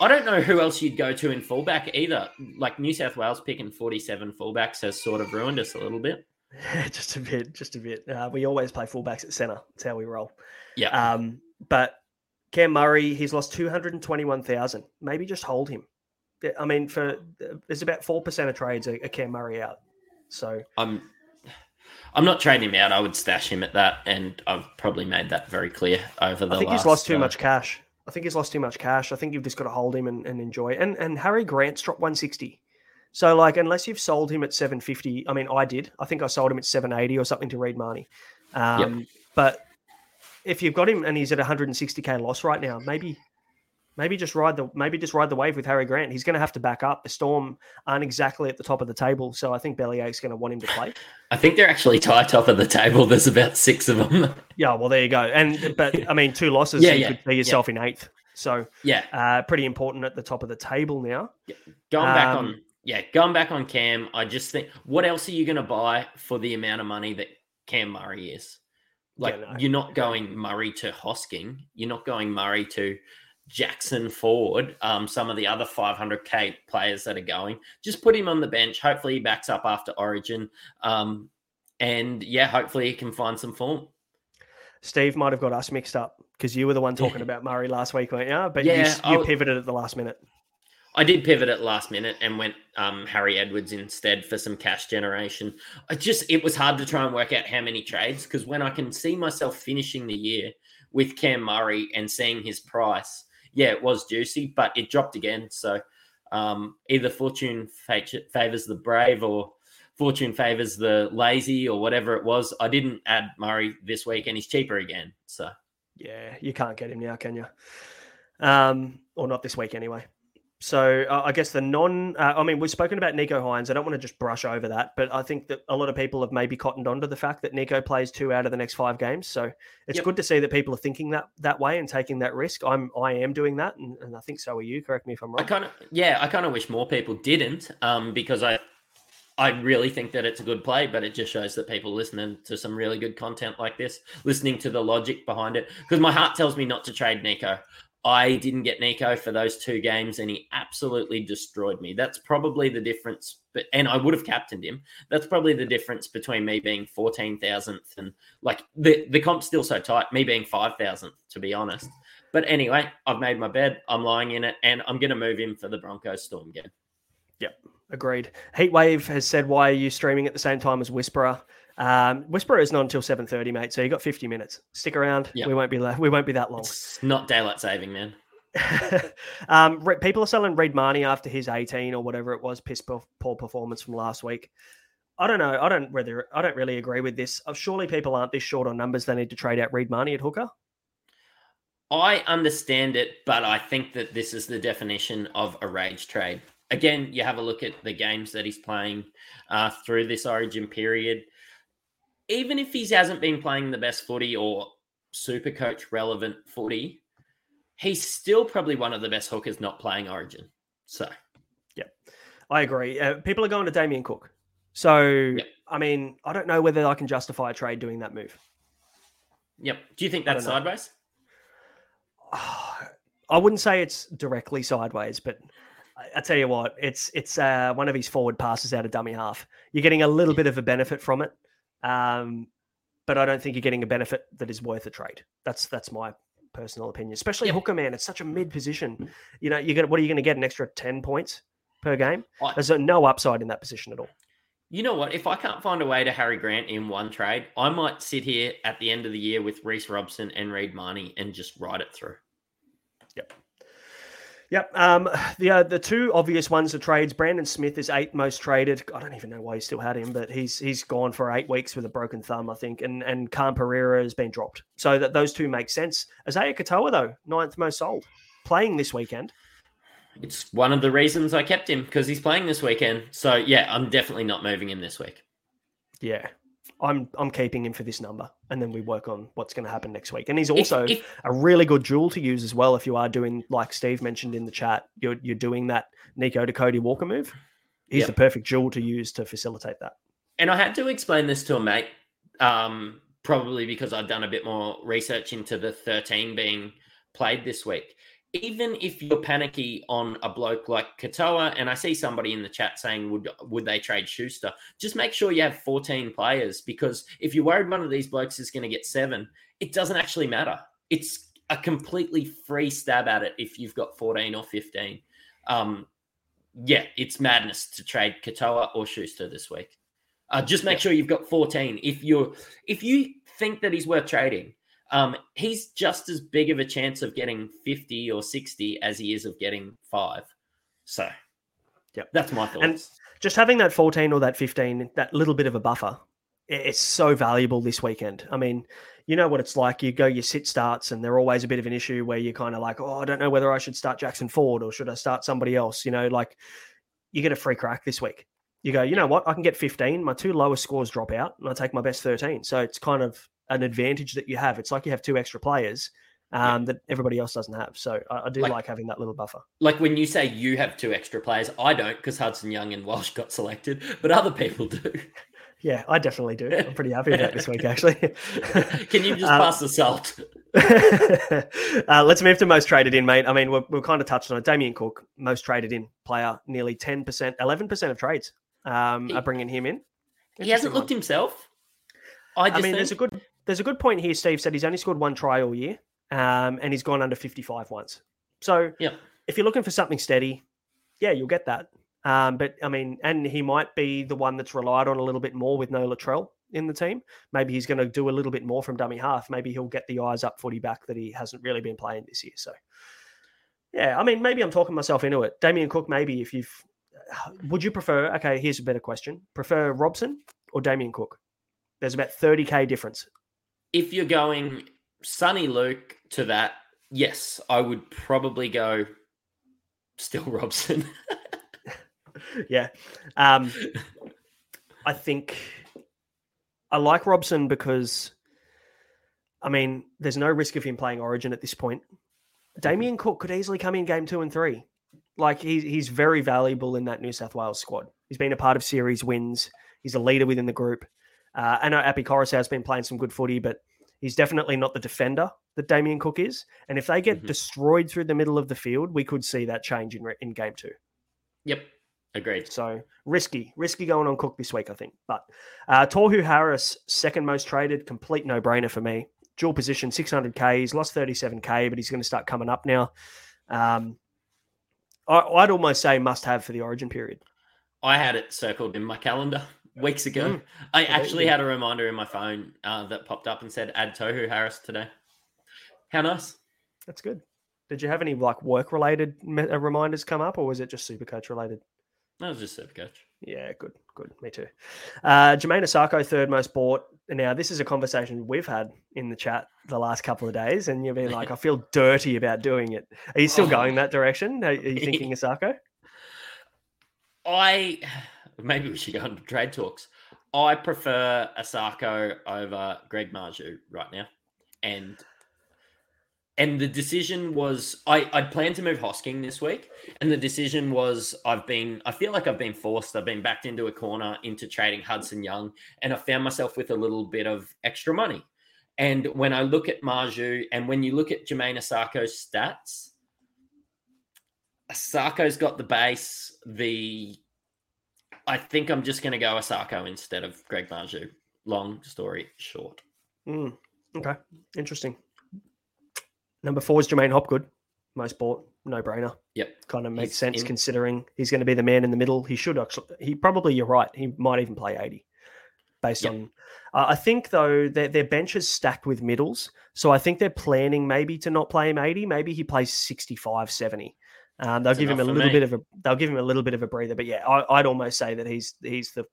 I don't know who else you'd go to in fullback either. Like New South Wales picking 47 fullbacks has sort of ruined us a little bit. just a bit, just a bit. Uh, we always play fullbacks at centre. That's how we roll. Yeah. Um, but Cam Murray, he's lost two hundred and twenty-one thousand. Maybe just hold him. Yeah, I mean, for there's about four percent of trades are, are Cam Murray out. So I'm I'm not trading him out. I would stash him at that, and I've probably made that very clear over the I think last. he's lost too uh, much cash. I think he's lost too much cash. I think you've just got to hold him and, and enjoy. And and Harry Grant's dropped 160. So like unless you've sold him at 750, I mean I did. I think I sold him at 780 or something to Reed Mahoney. Um, but if you've got him and he's at 160k loss right now, maybe maybe just ride the maybe just ride the wave with Harry Grant. He's going to have to back up. The Storm aren't exactly at the top of the table, so I think Bellyache's going to want him to play. I think they're actually tied top of the table. There's about six of them. Yeah, well there you go. And but I mean two losses, Yeah, you yeah, could see yourself in eighth. So yeah, uh, pretty important at the top of the table now. going back Um, on yeah, going back on Cam. I just think what else are you going to buy for the amount of money that Cam Murray is? Like Yeah, no. you're not going Murray to Hosking. You're not going Murray to Jackson Ford. Um, some of the other 500k players that are going. Just put him on the bench. Hopefully he backs up after Origin. Um, and yeah, hopefully he can find some form. Steve might have got us mixed up because you were the one talking about Murray last week, weren't you? But you, Yeah, you I'll- pivoted at the last minute. I did pivot at last minute and went um, Harry Edwards instead for some cash generation. I just it was hard to try and work out how many trades because when I can see myself finishing the year with Cam Murray and seeing his price, yeah, it was juicy, but it dropped again. So um, either fortune fa- favors the brave or fortune favors the lazy or whatever it was. I didn't add Murray this week and he's cheaper again. So Yeah, you can't get him now, can you? Um, or not this week anyway. So uh, I guess the non, uh, I mean, we've spoken about Nicho Hynes. I don't want to just brush over that, but I think that a lot of people have maybe cottoned onto the fact that Nicho plays two out of the next five games. So it's Yep. good to see that people are thinking that that way and taking that risk. I'm, I am doing that, and, and I think so are you. Correct me if I'm wrong. I kind of yeah, I kind of wish more people didn't, um, because I I really think that it's a good play, but it just shows that people listening to some really good content like this, listening to the logic behind it. Because my heart tells me not to trade Nicho. I didn't get Nicho for those two games, and he absolutely destroyed me. That's probably the difference. But and I would have captained him. That's probably the difference between me being fourteen thousandth and like the the comp's still so tight. Me being five thousandth, to be honest. But anyway, I've made my bed. I'm lying in it, and I'm going to move him for the Broncos Storm game. Yep, agreed. Heatwave has said, "Why are you streaming at the same time as Whisperer?" Um, Whisperer is not until seven thirty, mate. So you got fifty minutes. Stick around. Yep. We won't be le- we won't be that long. It's not daylight saving, man. um, Re- people are selling Reed Mahoney after his 18 or whatever it was, piss poor, poor performance from last week. I don't know. I don't whether I don't really agree with this. Uh, Surely people aren't this short on numbers. They need to trade out Reed Mahoney at hooker. I understand it, but I think that this is the definition of a rage trade. Again, you have a look at the games that he's playing uh, through this origin period. Even if he hasn't been playing the best footy or super coach relevant footy, he's still probably one of the best hookers not playing origin. So, yeah, I agree. Uh, people are going to Damien Cook. So I mean, I don't know whether I can justify a trade doing that move. yep. Do you think that's sideways? I wouldn't say it's directly sideways, but I, I tell you what, it's it's uh, one of his forward passes out of dummy half. You're getting a little bit of a benefit from it, um, but I don't think you're getting a benefit that is worth a trade. That's that's my personal opinion. Especially Yep. hooker man, it's such a mid position. You know, you're gonna what are you going to get an extra ten points per game? I- There's no upside in that position at all. You know what? If I can't find a way to Harry Grant in one trade, I might sit here at the end of the year with Reece Robson and Reed Mahoney and just ride it through. Yep. Um, the uh, the two obvious ones are trades. Brandon Smith is eighth most traded. I don't even know why he still had him, but he's he's gone for eight weeks with a broken thumb, I think. And and Khan Pereira has been dropped. So that those two make sense. Isaiya Katoa though, ninth most sold, playing this weekend. It's one of the reasons I kept him because he's playing this weekend. So yeah, I'm definitely not moving him this week. Yeah. I'm I'm keeping him for this number, and then we work on what's going to happen next week. And he's also If- if- a really good jewel to use as well. If you are doing like Steve mentioned in the chat, you're you're doing that Nicho to Cody Walker move. He's Yep. the perfect jewel to use to facilitate that. And I had to explain this to a mate, um, probably because I'd done a bit more research into the 13 being played this week. Even if you're panicky on a bloke like Katoa, and I see somebody in the chat saying, would would they trade Schuster? Just make sure you have 14 players because if you're worried one of these blokes is going to get seven, it doesn't actually matter. It's a completely free stab at it if you've got 14 or 15. Um, yeah, it's madness to trade Katoa or Schuster this week. Uh, just make sure you've got 14. If you're if you think that he's worth trading, um, he's just as big of a chance of getting 50 or 60 as he is of getting five. So Yep. that's my thoughts. And just having that 14 or that 15, that little bit of a buffer, it's so valuable this weekend. I mean, you know what it's like. You go, your sit starts, and they're always a bit of an issue where you're kind of like, oh, I don't know whether I should start Jackson Ford or should I start somebody else. You know, like you get a free crack this week. You go, you know what? I can get 15. My two lowest scores drop out, and I take my best 13. So it's kind of an advantage that you have. It's like you have two extra players um, that everybody else doesn't have. So I, I do Like- like having that little buffer. like when you say you have two extra players, I don't because Hudson Young and Walsh got selected, but other people do. Yeah, I definitely do. I'm pretty happy that this week, actually. Can you just Um, pass the salt? uh, let's move to most traded in, mate. I mean, we're, we're kind of touched on it. Damien Cook, most traded in player, nearly 10%, 11% of trades um, are bringing him in. He hasn't looked himself. I just I mean, think, there's a good there's a good point here. Steve said he's only scored one try all year, um, and he's gone under 55 once. So yeah. if you're looking for something steady, yeah, you'll get that. Um, but I mean, and he might be the one that's relied on a little bit more with no Latrell in the team. Maybe he's going to do a little bit more from dummy half. Maybe he'll get the eyes up footy back that he hasn't really been playing this year. So, yeah, I mean, maybe I'm talking myself into it. Damien Cook, maybe if you've, would you prefer? Okay, here's a better question: prefer Robson or Damien Cook? There's about 30k difference. If you're going Sonny Luke to that, yes, I would probably go still Robson. yeah. Um, I think I like Robson because, I mean, there's no risk of him playing Origin at this point. Damien Cook could easily come in game two and three. Like he's he's very valuable in that New South Wales squad. He's been a part of series wins. He's a leader within the group. Uh, I know Api Koroisau has been playing some good footy, but he's definitely not the defender that Damien Cook is. And if they get Mhm. destroyed through the middle of the field, we could see that change in in game two. yep, agreed. So risky, risky going on Cook this week, I think. But uh, Tohu Harris, second most traded, complete no brainer for me. Dual position, 600k. He's lost 37k, but he's going to start coming up now. Um, I'd almost say must have for the origin period. I had it circled in my calendar weeks ago. Mm. I actually had a reminder in my phone uh, that popped up and said add Tohu Harris today. How nice. That's good. Did you have any like work related uh, reminders come up, or was it just Supercoach related? That was just super coach. Yeah, good, good. Me too. Uh, Jamayne Isaako, third most bought. Now, this is a conversation we've had in the chat the last couple of days, and you've been like, I feel dirty about doing it. Are you still Oh. going that direction? Are, are you thinking Isaako? I maybe we should go into trade talks. I prefer Isaako over Greg Marzhew right now, and and the decision was I I'd planned to move Hosking this week, and the decision was I've been I feel like I've been forced. I've been backed into a corner into trading Hudson Young, and I found myself with a little bit of extra money. And when I look at Marzhew, and when you look at Jamayne Isaako's stats, Isaako's got the base. The I think I'm just going to go Isaako instead of Greg Marzhew. Long story short. Mm, okay, interesting. Number four is J'maine Hopgood, most bought, no brainer. Yep. Kind of makes He's sense in- considering he's going to be the man in the middle. He should actually, he probably, you're right, he might even play 80 based Yep. on. Uh, I think though their their bench is stacked with middles, so I think they're planning maybe to not play him 80. Maybe he plays 65, 70. Um, they'll That's give him a little me. bit of a they'll give him a little bit of a breather. But yeah, I, I'd almost say that he's he's the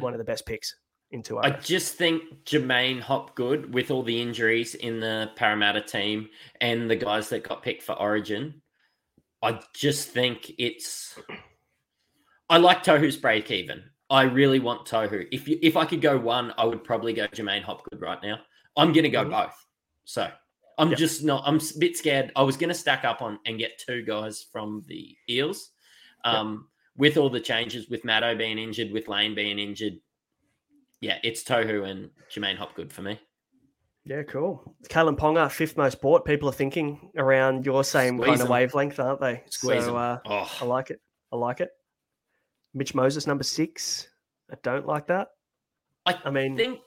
one of the best picks into I just think J'maine Hopgood, with all the injuries in the Parramatta team and the guys that got picked for Origin, I just think it's. I like Tohu's break even. I really want Tohu. If you, if I could go one, I would probably go J'maine Hopgood right now. I'm going to go mm-hmm. both. So I'm yep. just not. I'm a bit scared. I was going to stack up on and get two guys from the Eels. Um, yep. With all the changes, with Matto being injured, with Lane being injured, yeah, it's Tohu and J'maine Hopgood for me. Yeah, cool. Kalyn Ponga, fifth most bought. People are thinking around your same Squeeze kind of wavelength, aren't they? Squeeze so uh, oh. I like it. I like it. Mitch Moses, number six. I don't like that. I, I mean, think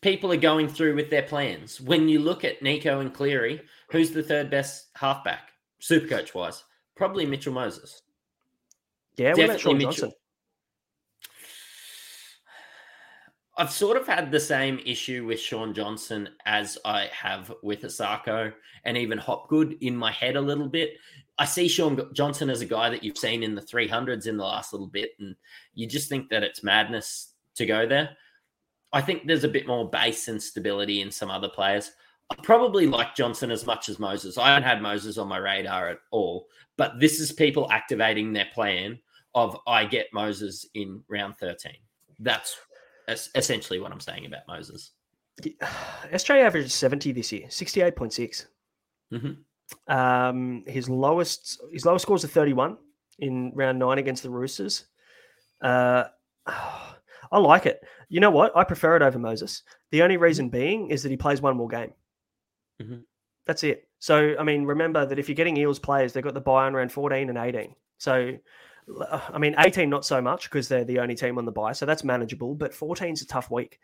people are going through with their plans. When you look at Nicho and Cleary, who's the third best halfback, super coach wise? Probably Mitchell Moses. Yeah, definitely Mitchell. Johnson? I've sort of had the same issue with Shaun Johnson as I have with Isaako and even Hopgood in my head a little bit. I see Shaun Johnson as a guy that you've seen in the 300s in the last little bit, and you just think that it's madness to go there. I think there's a bit more base and stability in some other players. I probably like Johnson as much as Moses. I haven't had Moses on my radar at all, but this is people activating their plan of I get Moses in round 13. That's essentially what I'm saying about Moses. SJ averaged 70 this year, 68.6. Mm-hmm. Um, his lowest his lowest scores are 31 in round nine against the Roosters. Uh, I like it. You know what? I prefer it over Moses. The only mm-hmm. reason being is that he plays one more game. Mm-hmm. That's it. So, I mean, remember that if you're getting Eels players, they've got the buy on round 14 and 18. So, I mean, 18 not so much because they're the only team on the buy, so that's manageable. But 14 is a tough week,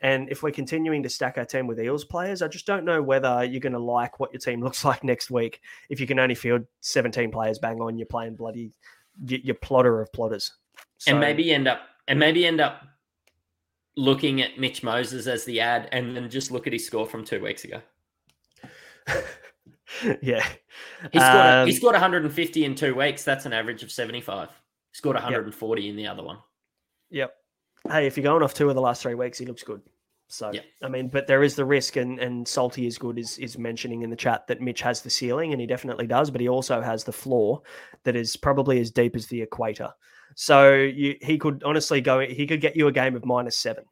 and if we're continuing to stack our team with Eels players, I just don't know whether you're going to like what your team looks like next week if you can only field 17 players bang on. You're playing bloody your plotter of plotters, so, and maybe end up and maybe end up looking at Mitch Moses as the ad, and then just look at his score from two weeks ago. yeah. He scored, um, he scored 150 in two weeks. That's an average of 75. He scored 140 yep. in the other one. Yep. Hey, if you're going off two of the last three weeks, he looks good. So yep. I mean, but there is the risk, and and Salty is good is is mentioning in the chat that Mitch has the ceiling, and he definitely does, but he also has the floor that is probably as deep as the equator. So you, he could honestly go, he could get you a game of minus seven,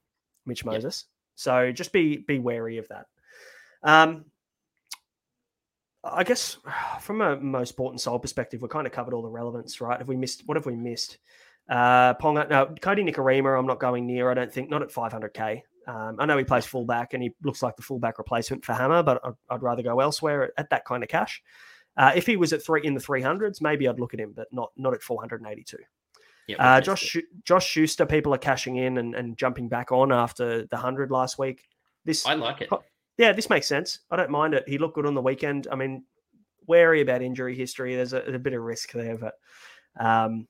Mitch Moses. Yep. So just be be wary of that. Um, I guess from a most sport and soul perspective, we kind of covered all the relevance, right? Have we missed? What have we missed? Uh, Ponga, no, Kodi Nikorima, I'm not going near. I don't think not at 500k. Um, I know he plays fullback and he looks like the fullback replacement for Hammer, but I'd, I'd rather go elsewhere at, at, that kind of cash. Uh, if he was at three in the 300s, maybe I'd look at him, but not not at 482. Yeah, uh, Josh Josh Schuster, people are cashing in and, and jumping back on after the hundred last week. This I like it yeah, this makes sense. I don't mind it. He looked good on the weekend. I mean, wary about injury history. There's a, a bit of risk there, but um,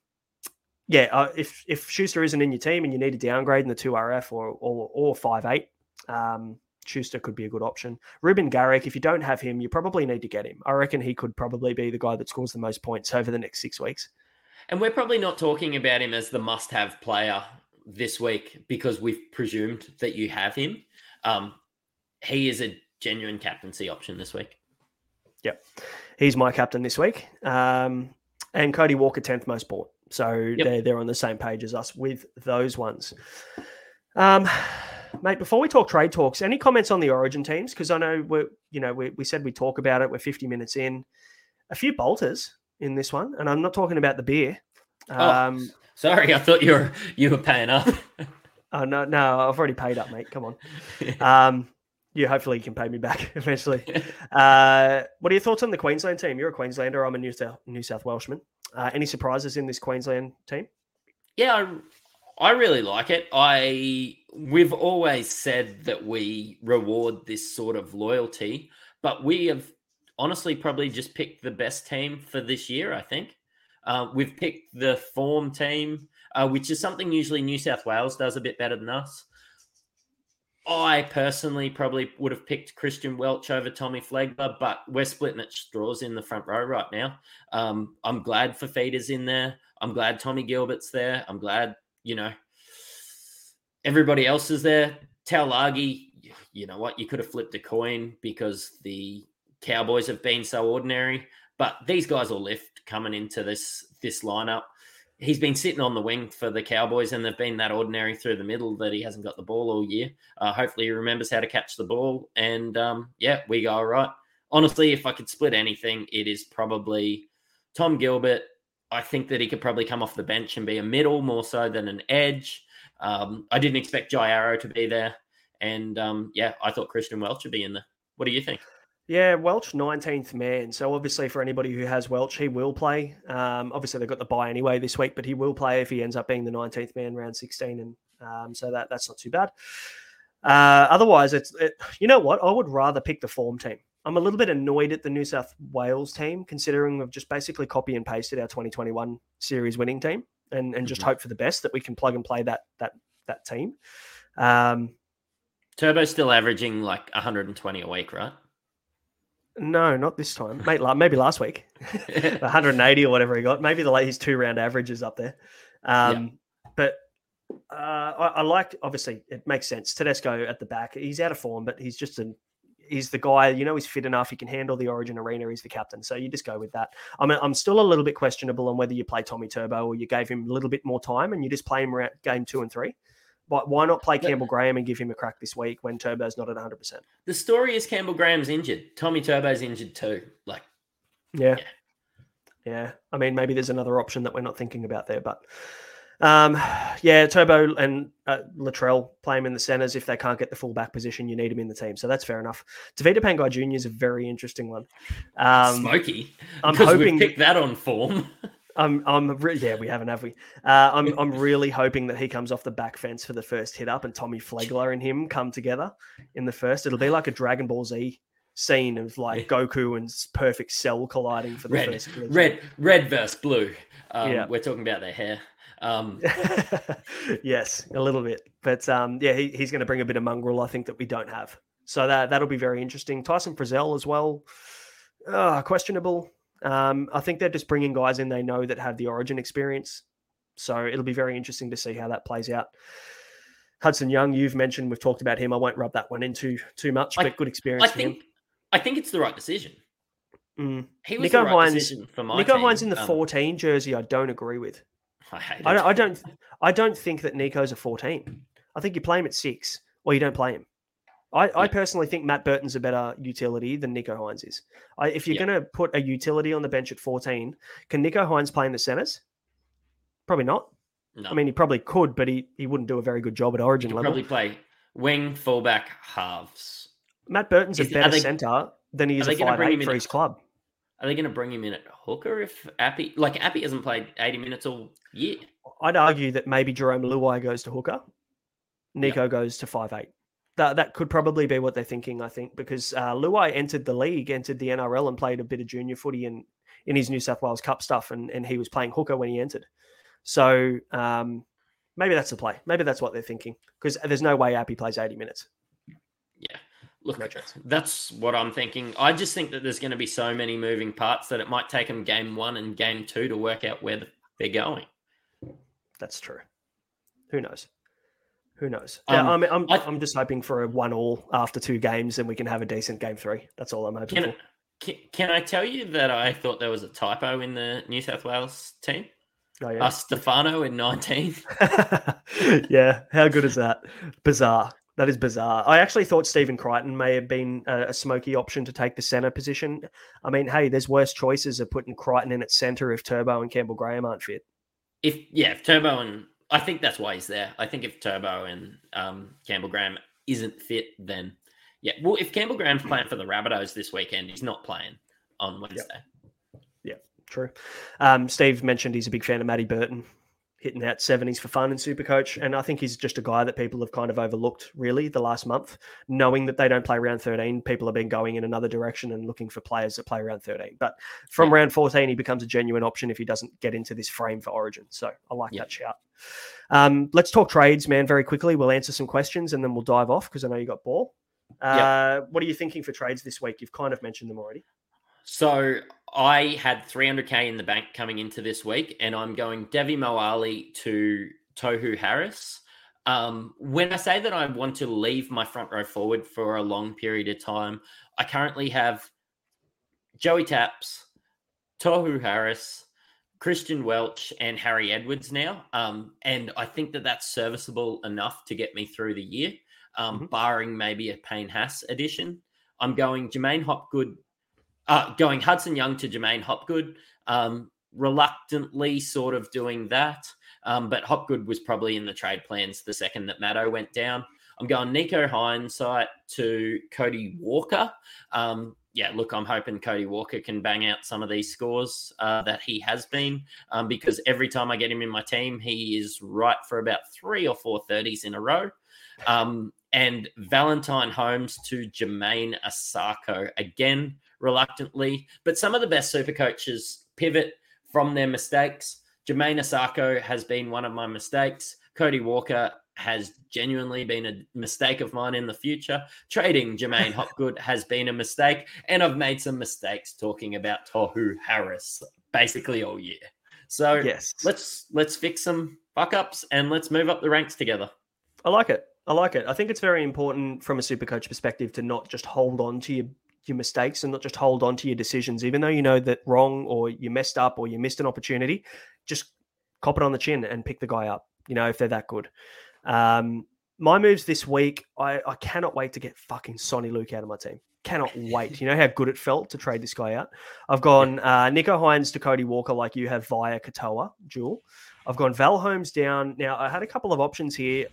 yeah, uh, if if Schuster isn't in your team and you need a downgrade in the two RF or or, or five eight, um, Schuster could be a good option. Reuben Garrick, if you don't have him, you probably need to get him. I reckon he could probably be the guy that scores the most points over the next six weeks. And we're probably not talking about him as the must-have player this week because we've presumed that you have him. Um, he is a genuine captaincy option this week. Yep. He's my captain this week. Um, and Cody Walker, 10th most bought. So yep. they're, they're on the same page as us with those ones. Um, mate, before we talk trade talks, any comments on the origin teams? Because I know we're, you know, we, we said we talk about it. We're 50 minutes in. A few bolters in this one. And I'm not talking about the beer. Oh, um, oh, sorry. I thought you were, you were paying up. oh, no, no, I've already paid up, mate. Come on. Um, yeah, hopefully you can pay me back eventually. uh, what are your thoughts on the Queensland team? You're a Queenslander. I'm a New South New South Welshman. Uh, any surprises in this Queensland team? Yeah, I, I really like it. I we've always said that we reward this sort of loyalty, but we have honestly probably just picked the best team for this year. I think uh, we've picked the form team, uh, which is something usually New South Wales does a bit better than us. I personally probably would have picked Christian Welch over Tommy Flegler, but we're splitting at straws in the front row right now. Um, I'm glad Fifita's in there. I'm glad Tommy Gilbert's there. I'm glad, you know, everybody else is there. Taulagi, you know what? You could have flipped a coin because the Cowboys have been so ordinary, but these guys will lift. coming into this this lineup. He's been sitting on the wing for the Cowboys, and they've been that ordinary through the middle that he hasn't got the ball all year. Uh, hopefully, he remembers how to catch the ball, and um, yeah, we go all right. Honestly, if I could split anything, it is probably Tom Gilbert. I think that he could probably come off the bench and be a middle more so than an edge. Um, I didn't expect Jai Arrow to be there, and um, yeah, I thought Christian Welch would be in there. What do you think? Yeah, Welch, 19th man. So obviously, for anybody who has Welch, he will play. Um, obviously, they've got the buy anyway this week, but he will play if he ends up being the 19th man round 16, and um, so that that's not too bad. Uh, otherwise, it's it, you know what? I would rather pick the form team. I'm a little bit annoyed at the New South Wales team, considering we've just basically copy and pasted our 2021 series winning team, and and just mm-hmm. hope for the best that we can plug and play that that that team. Um, Turbo's still averaging like 120 a week, right? No, not this time. Mate, maybe last week, 180 or whatever he got. Maybe the his two round average is up there. Um, yeah. But uh, I, I, like, obviously, it makes sense. Tedesco at the back, he's out of form, but he's just an he's the guy. You know, he's fit enough. He can handle the Origin arena. He's the captain, so you just go with that. I mean, I'm still a little bit questionable on whether you play Tommy Turbo or you gave him a little bit more time and you just play him around game two and three. But why not play Campbell Graham and give him a crack this week when Turbo's not at 100%? The story is Campbell Graham's injured. Tommy Turbo's injured too. Like, yeah. yeah. Yeah. I mean, maybe there's another option that we're not thinking about there, but um, yeah, Turbo and uh, Latrell play him in the centers. If they can't get the fullback position, you need him in the team. So that's fair enough. Tevita Pangai Jr. is a very interesting one. Um, Smoky. I'm hoping we picked that on form. I'm, I'm, re- yeah, we haven't, have we? Uh, I'm, I'm really hoping that he comes off the back fence for the first hit up, and Tommy Flegler and him come together in the first. It'll be like a Dragon Ball Z scene of like Goku and perfect cell colliding for the red, first. Red, red versus blue. Um, yeah. we're talking about their hair. Um, yes, a little bit, but um, yeah, he, he's going to bring a bit of mongrel, I think, that we don't have. So that that'll be very interesting. Tyson Frizell as well, uh, questionable. Um, I think they're just bringing guys in they know that have the origin experience. So it'll be very interesting to see how that plays out. Hudson Young, you've mentioned, we've talked about him. I won't rub that one into too much, but I, good experience I think, him. I think it's the right decision. Mm. He was Nicho the right Hynes, decision for my Nicho team. Hynes in the um, 14 jersey, I don't agree with. I, I don't, I don't. I don't think that Nicho's a 14. I think you play him at six, or you don't play him. I. I personally think Matt Burton's a better utility than Nicho Hynes is. I, if you're yeah. going to put a utility on the bench at 14, can Nicho Hynes play in the centers? Probably not. No. I mean, he probably could, but he, he wouldn't do a very good job at Origin level. Probably play wing, fullback, halves. Matt Burton's is, a better they, center than he is a five eight for his club. Are they going to bring him in at hooker if Api like Api hasn't played 80 minutes all year? I'd argue that maybe Jarome Luai goes to hooker, Nicho yep. goes to five eight. That that could probably be what they're thinking. I think because uh, Luai entered the league, entered the NRL, and played a bit of junior footy in in his New South Wales Cup stuff, and and he was playing hooker when he entered. So um, maybe that's the play. Maybe that's what they're thinking because there's no way Api plays 80 minutes. Yeah. Look, no that's what I'm thinking. I just think that there's going to be so many moving parts that it might take them game one and game two to work out where they're going. That's true. Who knows? Who knows? Um, yeah, I'm, I'm, I, am just hoping for a one all after two games and we can have a decent game three. That's all I'm hoping can, for. Can, can I tell you that I thought there was a typo in the New South Wales team? Oh, yeah. Uh, Stefano in 19. yeah, how good is that? Bizarre. That is bizarre. I actually thought Stephen Crichton may have been a, a, smoky option to take the center position. I mean, hey, there's worse choices of putting Crichton in at center if Turbo and Campbell Graham aren't fit. If yeah, if Turbo and I think that's why he's there. I think if Turbo and um, Campbell Graham isn't fit, then yeah. Well, if Campbell Graham's playing for the Rabbitohs this weekend, he's not playing on Wednesday. Yep. Yeah, true. Um, Steve mentioned he's a big fan of Matty Burton hitting that 70s for fun in Supercoach. And I think he's just a guy that people have kind of overlooked really the last month, knowing that they don't play round 13. People have been going in another direction and looking for players that play around 13. But from yeah. round 14, he becomes a genuine option if he doesn't get into this frame for Origin. So I like yeah. that shout. Um, let's talk trades, man, very quickly. We'll answer some questions and then we'll dive off because I know you got ball. Uh, yeah. What are you thinking for trades this week? You've kind of mentioned them already. So I had 300k in the bank coming into this week, and I'm going Davvy Moale to Tohu Harris. Um, when I say that I want to leave my front row forward for a long period of time, I currently have Joey Taps, Tohu Harris, Christian Welch, and Harry Edwards now. Um, and I think that that's serviceable enough to get me through the year, um, mm-hmm. barring maybe a Payne Haas addition. I'm going J'maine Hopgood, uh, going Hudson Young to J'maine Hopgood. Um, reluctantly sort of doing that. Um, but Hopgood was probably in the trade plans the second that Maddo went down. I'm going Nico Hindsight to Cody Walker. Um, yeah, look, I'm hoping Cody Walker can bang out some of these scores uh, that he has been um, because every time I get him in my team, he is right for about three or four 30s in a row. Um, and Valentine Holmes to Jamayne Isaako. again, reluctantly. But some of the best super coaches pivot from their mistakes. Jamayne Isaako has been one of my mistakes. Cody Walker has genuinely been a mistake of mine in the future. Trading J'maine Hopgood has been a mistake, and I've made some mistakes talking about Tohu Harris basically all year. So yes, let's let's fix some fuck ups and let's move up the ranks together. I like it. I like it. I think it's very important from a super coach perspective to not just hold on to your your mistakes and not just hold on to your decisions, even though you know that wrong or you messed up or you missed an opportunity. Just cop it on the chin and pick the guy up. You know if they're that good. Um, my moves this week, I, I cannot wait to get fucking Soni Luke out of my team. Cannot wait. You know how good it felt to trade this guy out. I've gone uh, Nicho Hynes to Cody Walker, like you have via Katoa, Jewel. I've gone Val Holmes down. Now I had a couple of options here.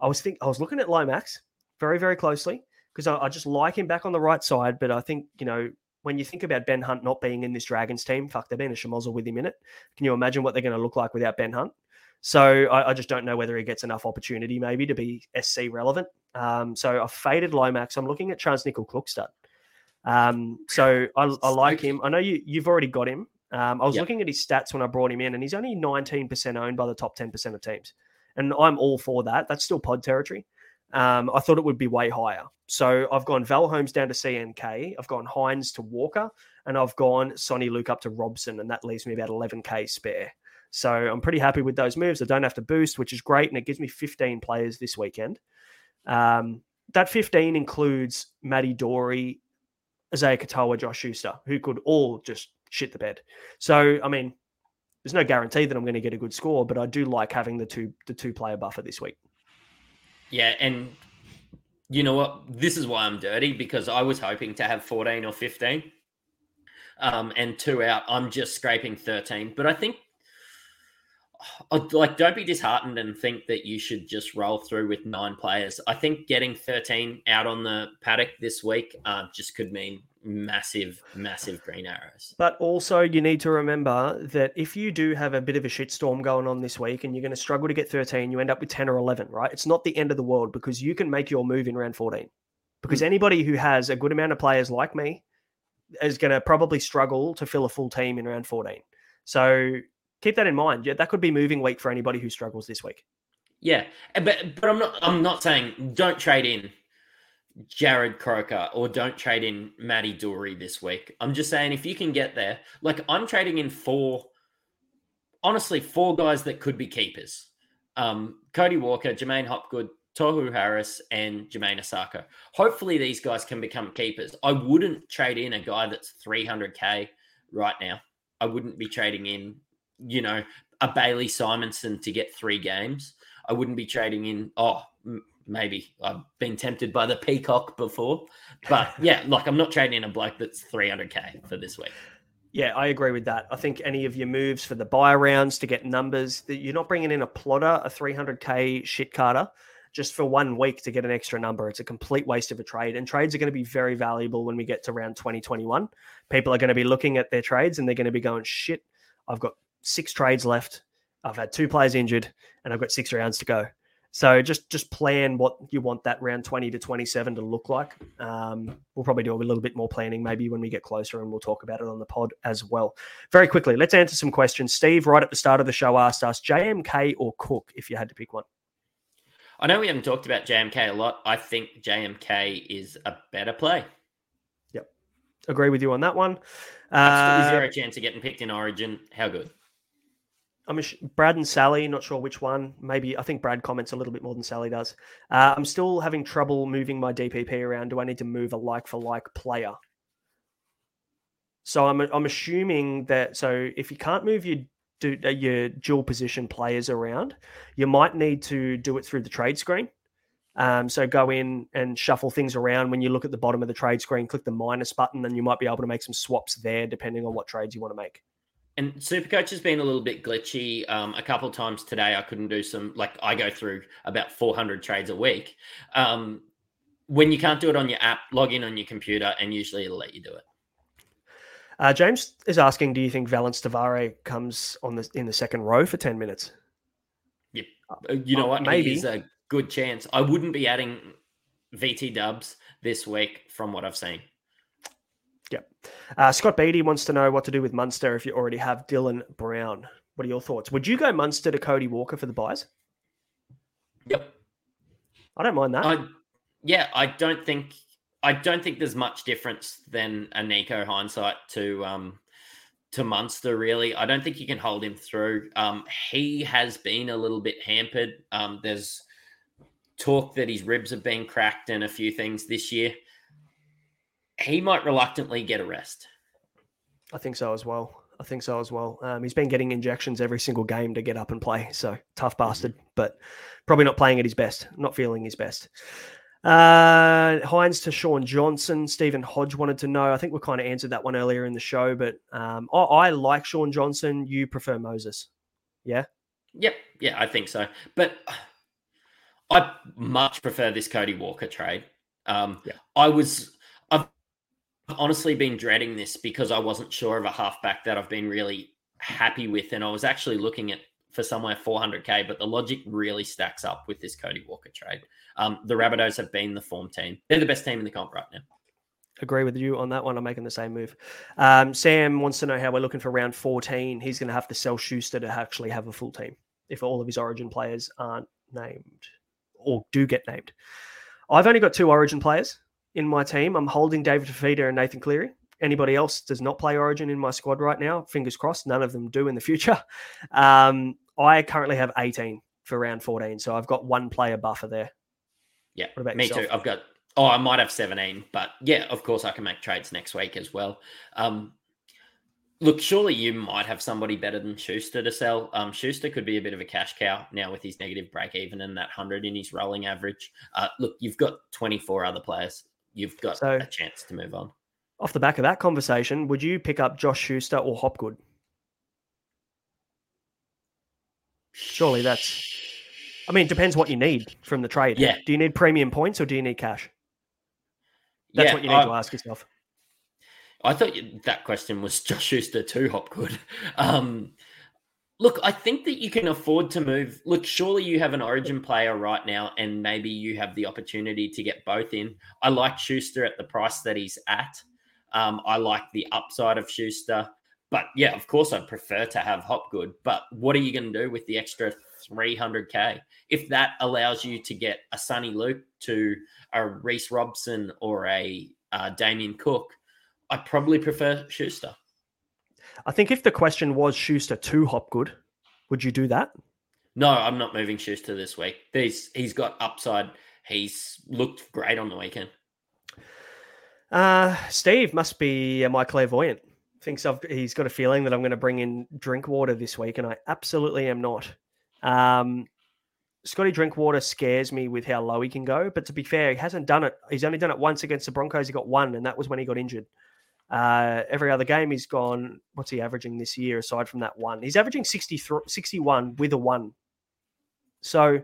I was think I was looking at Lomax very very closely because I, I, just like him back on the right side. But I think you know when you think about Ben Hunt not being in this Dragons team, fuck, they've been a schmozzle with him in it. Can you imagine what they're going to look like without Ben Hunt? So I, I, just don't know whether he gets enough opportunity maybe to be SC relevant. Um, so I've faded Lomax. I'm looking at Charnze Nicoll-Klokstad. Um, so I, I, like him. I know you, you've already got him. Um, I was yep. looking at his stats when I brought him in, and he's only 19% owned by the top 10% of teams. And I'm all for that. That's still pod territory. Um, I thought it would be way higher. So I've gone Val Holmes down to CNK. I've gone Hynes to Walker, and I've gone Soni Luke up to Robson, and that leaves me about 11k spare. So I'm pretty happy with those moves. I don't have to boost, which is great, and it gives me 15 players this weekend. Um, that 15 includes Matty Doorey, Isaiya Katoa, Josh Schuster, who could all just shit the bed. So I mean, there's no guarantee that I'm going to get a good score, but I do like having the two the two player buffer this week. Yeah, and you know what? This is why I'm dirty because I was hoping to have 14 or 15. Um, and two out. I'm just scraping 13. But I think like don't be disheartened and think that you should just roll through with nine players. I think getting 13 out on the paddock this week uh, just could mean massive, massive green arrows. But also, you need to remember that if you do have a bit of a shitstorm going on this week and you're going to struggle to get 13, you end up with 10 or 11, right? It's not the end of the world because you can make your move in round 14. Because mm. anybody who has a good amount of players like me is going to probably struggle to fill a full team in round 14. So keep that in mind. Yeah, that could be moving week for anybody who struggles this week. Yeah, but but I'm not I'm not saying don't trade in Jarrod Croker or don't trade in Matty Doorey this week. I'm just saying if you can get there, like I'm trading in four, honestly, four guys that could be keepers. Um, Cody Walker, J'maine Hopgood, Tohu Harris, and Jamayne Isaako. Hopefully these guys can become keepers. I wouldn't trade in a guy that's 300k right now. I wouldn't be trading in you know, a Bailey Simonsson to get three games. I wouldn't be trading in. Oh, maybe I've been tempted by the Peacock before, but yeah, like I'm not trading in a bloke that's 300k for this week. Yeah, I agree with that. I think any of your moves for the bye rounds to get numbers that you're not bringing in a plotter, a 300k shit carter, just for one week to get an extra number. It's a complete waste of a trade. And trades are going to be very valuable when we get to round 2021. People are going to be looking at their trades and they're going to be going, shit, I've got six trades left. I've had two players injured, and I've got six rounds to go. So just just plan what you want that round twenty to twenty seven to look like. Um, we'll probably do a little bit more planning maybe when we get closer, and we'll talk about it on the pod as well. Very quickly, let's answer some questions. Steve, right at the start of the show, asked us JMK or Cook if you had to pick one. I know we haven't talked about JMK a lot. I think JMK is a better play. Yep, agree with you on that one. Uh, is there a chance of getting picked in Origin? How good? I'm Brad and Sally, not sure which one. Maybe I think Brad comments a little bit more than Sally does. Uh, I'm still having trouble moving my DPP around. Do I need to move a like for like player? So I'm I'm assuming that so if you can't move your do, uh, your dual position players around, you might need to do it through the trade screen. Um, so go in and shuffle things around. When you look at the bottom of the trade screen, click the minus button, and you might be able to make some swaps there, depending on what trades you want to make. And Supercoach has been a little bit glitchy. Um, a couple of times today, I couldn't do some. Like I go through about 400 trades a week. Um, when you can't do it on your app, log in on your computer, and usually it'll let you do it. Uh, James is asking, do you think Valynce Te Whare comes on the in the second row for 10 minutes? Yep. Uh, you know what? Maybe. He's a good chance. I wouldn't be adding VT dubs this week from what I've seen. Uh, Scott Beatty wants to know what to do with Munster if you already have Dylan Brown. What are your thoughts? Would you go Munster to Cody Walker for the byes? Yep. I don't mind that. I, yeah, I don't think I don't think there's much difference than a Nico hindsight to um, to Munster. Really, I don't think you can hold him through. Um, he has been a little bit hampered. Um, there's talk that his ribs have been cracked and a few things this year. He might reluctantly get a rest. I think so as well. I think so as well. Um, he's been getting injections every single game to get up and play. So tough bastard, but probably not playing at his best, not feeling his best. Uh, Hynes to Shaun Johnson. Stephen Hodge wanted to know. I think we kind of answered that one earlier in the show, but um, I, I like Shaun Johnson. You prefer Moses, yeah? Yep, yeah, I think so. But I much prefer this Cody Walker trade. Um, Yeah. I was, honestly been dreading this because I wasn't sure of a halfback that I've been really happy with, and I was actually looking at for somewhere 400k. But the logic really stacks up with this Cody Walker trade. Um, the Rabbitohs have been the form team; they're the best team in the comp right now. Agree with you on that one. I'm making the same move. Um, Sam wants to know how we're looking for round 14. He's going to have to sell Schuster to actually have a full team if all of his origin players aren't named or do get named. I've only got two origin players in my team. I'm holding David Fifita and Nathan Cleary. Anybody else does not play origin in my squad right now. Fingers crossed, none of them do in the future. Um, I currently have 18 for round 14, so I've got one player buffer there. Yeah, What about me yourself? too. I've got. Oh, I might have 17, but yeah, of course I can make trades next week as well. Um, look, surely you might have somebody better than Schuster to sell. Um, Schuster could be a bit of a cash cow now with his negative break even and that hundred in his rolling average. Uh, look, you've got 24 other players. You've got So- a chance to move on. Off the back of that conversation, would you pick up Josh Schuster or Hopgood? Surely that's. I mean, it depends what you need from the trade. Yeah. Do you need premium points or do you need cash? That's Yeah, what you need I- to ask yourself. I thought that question was Josh Schuster too Hopgood. Um, look, I think that you can afford to move. Look, surely you have an Origin player right now, and maybe you have the opportunity to get both in. I like Schuster at the price that he's at. Um, I like the upside of Schuster, but yeah, of course, I'd prefer to have Hopgood. But what are you going to do with the extra 300k if that allows you to get a Soni Luke to a Reece Robson or a uh, Damien Cook? I probably prefer Schuster. I think if the question was Schuster to Hopgood, would you do that? No, I'm not moving Schuster this week. He's he's got upside. He's looked great on the weekend. Uh, Steve must be uh, my clairvoyant. Thinks I've, he's got a feeling that I'm going to bring in Drinkwater this week, and I absolutely am not. Um, Scotty Drinkwater scares me with how low he can go, but to be fair, he hasn't done it. He's only done it once against the Broncos. He got one, and that was when he got injured. Uh, every other game he's gone. What's he averaging this year aside from that one? He's averaging 63, 61 with a one. So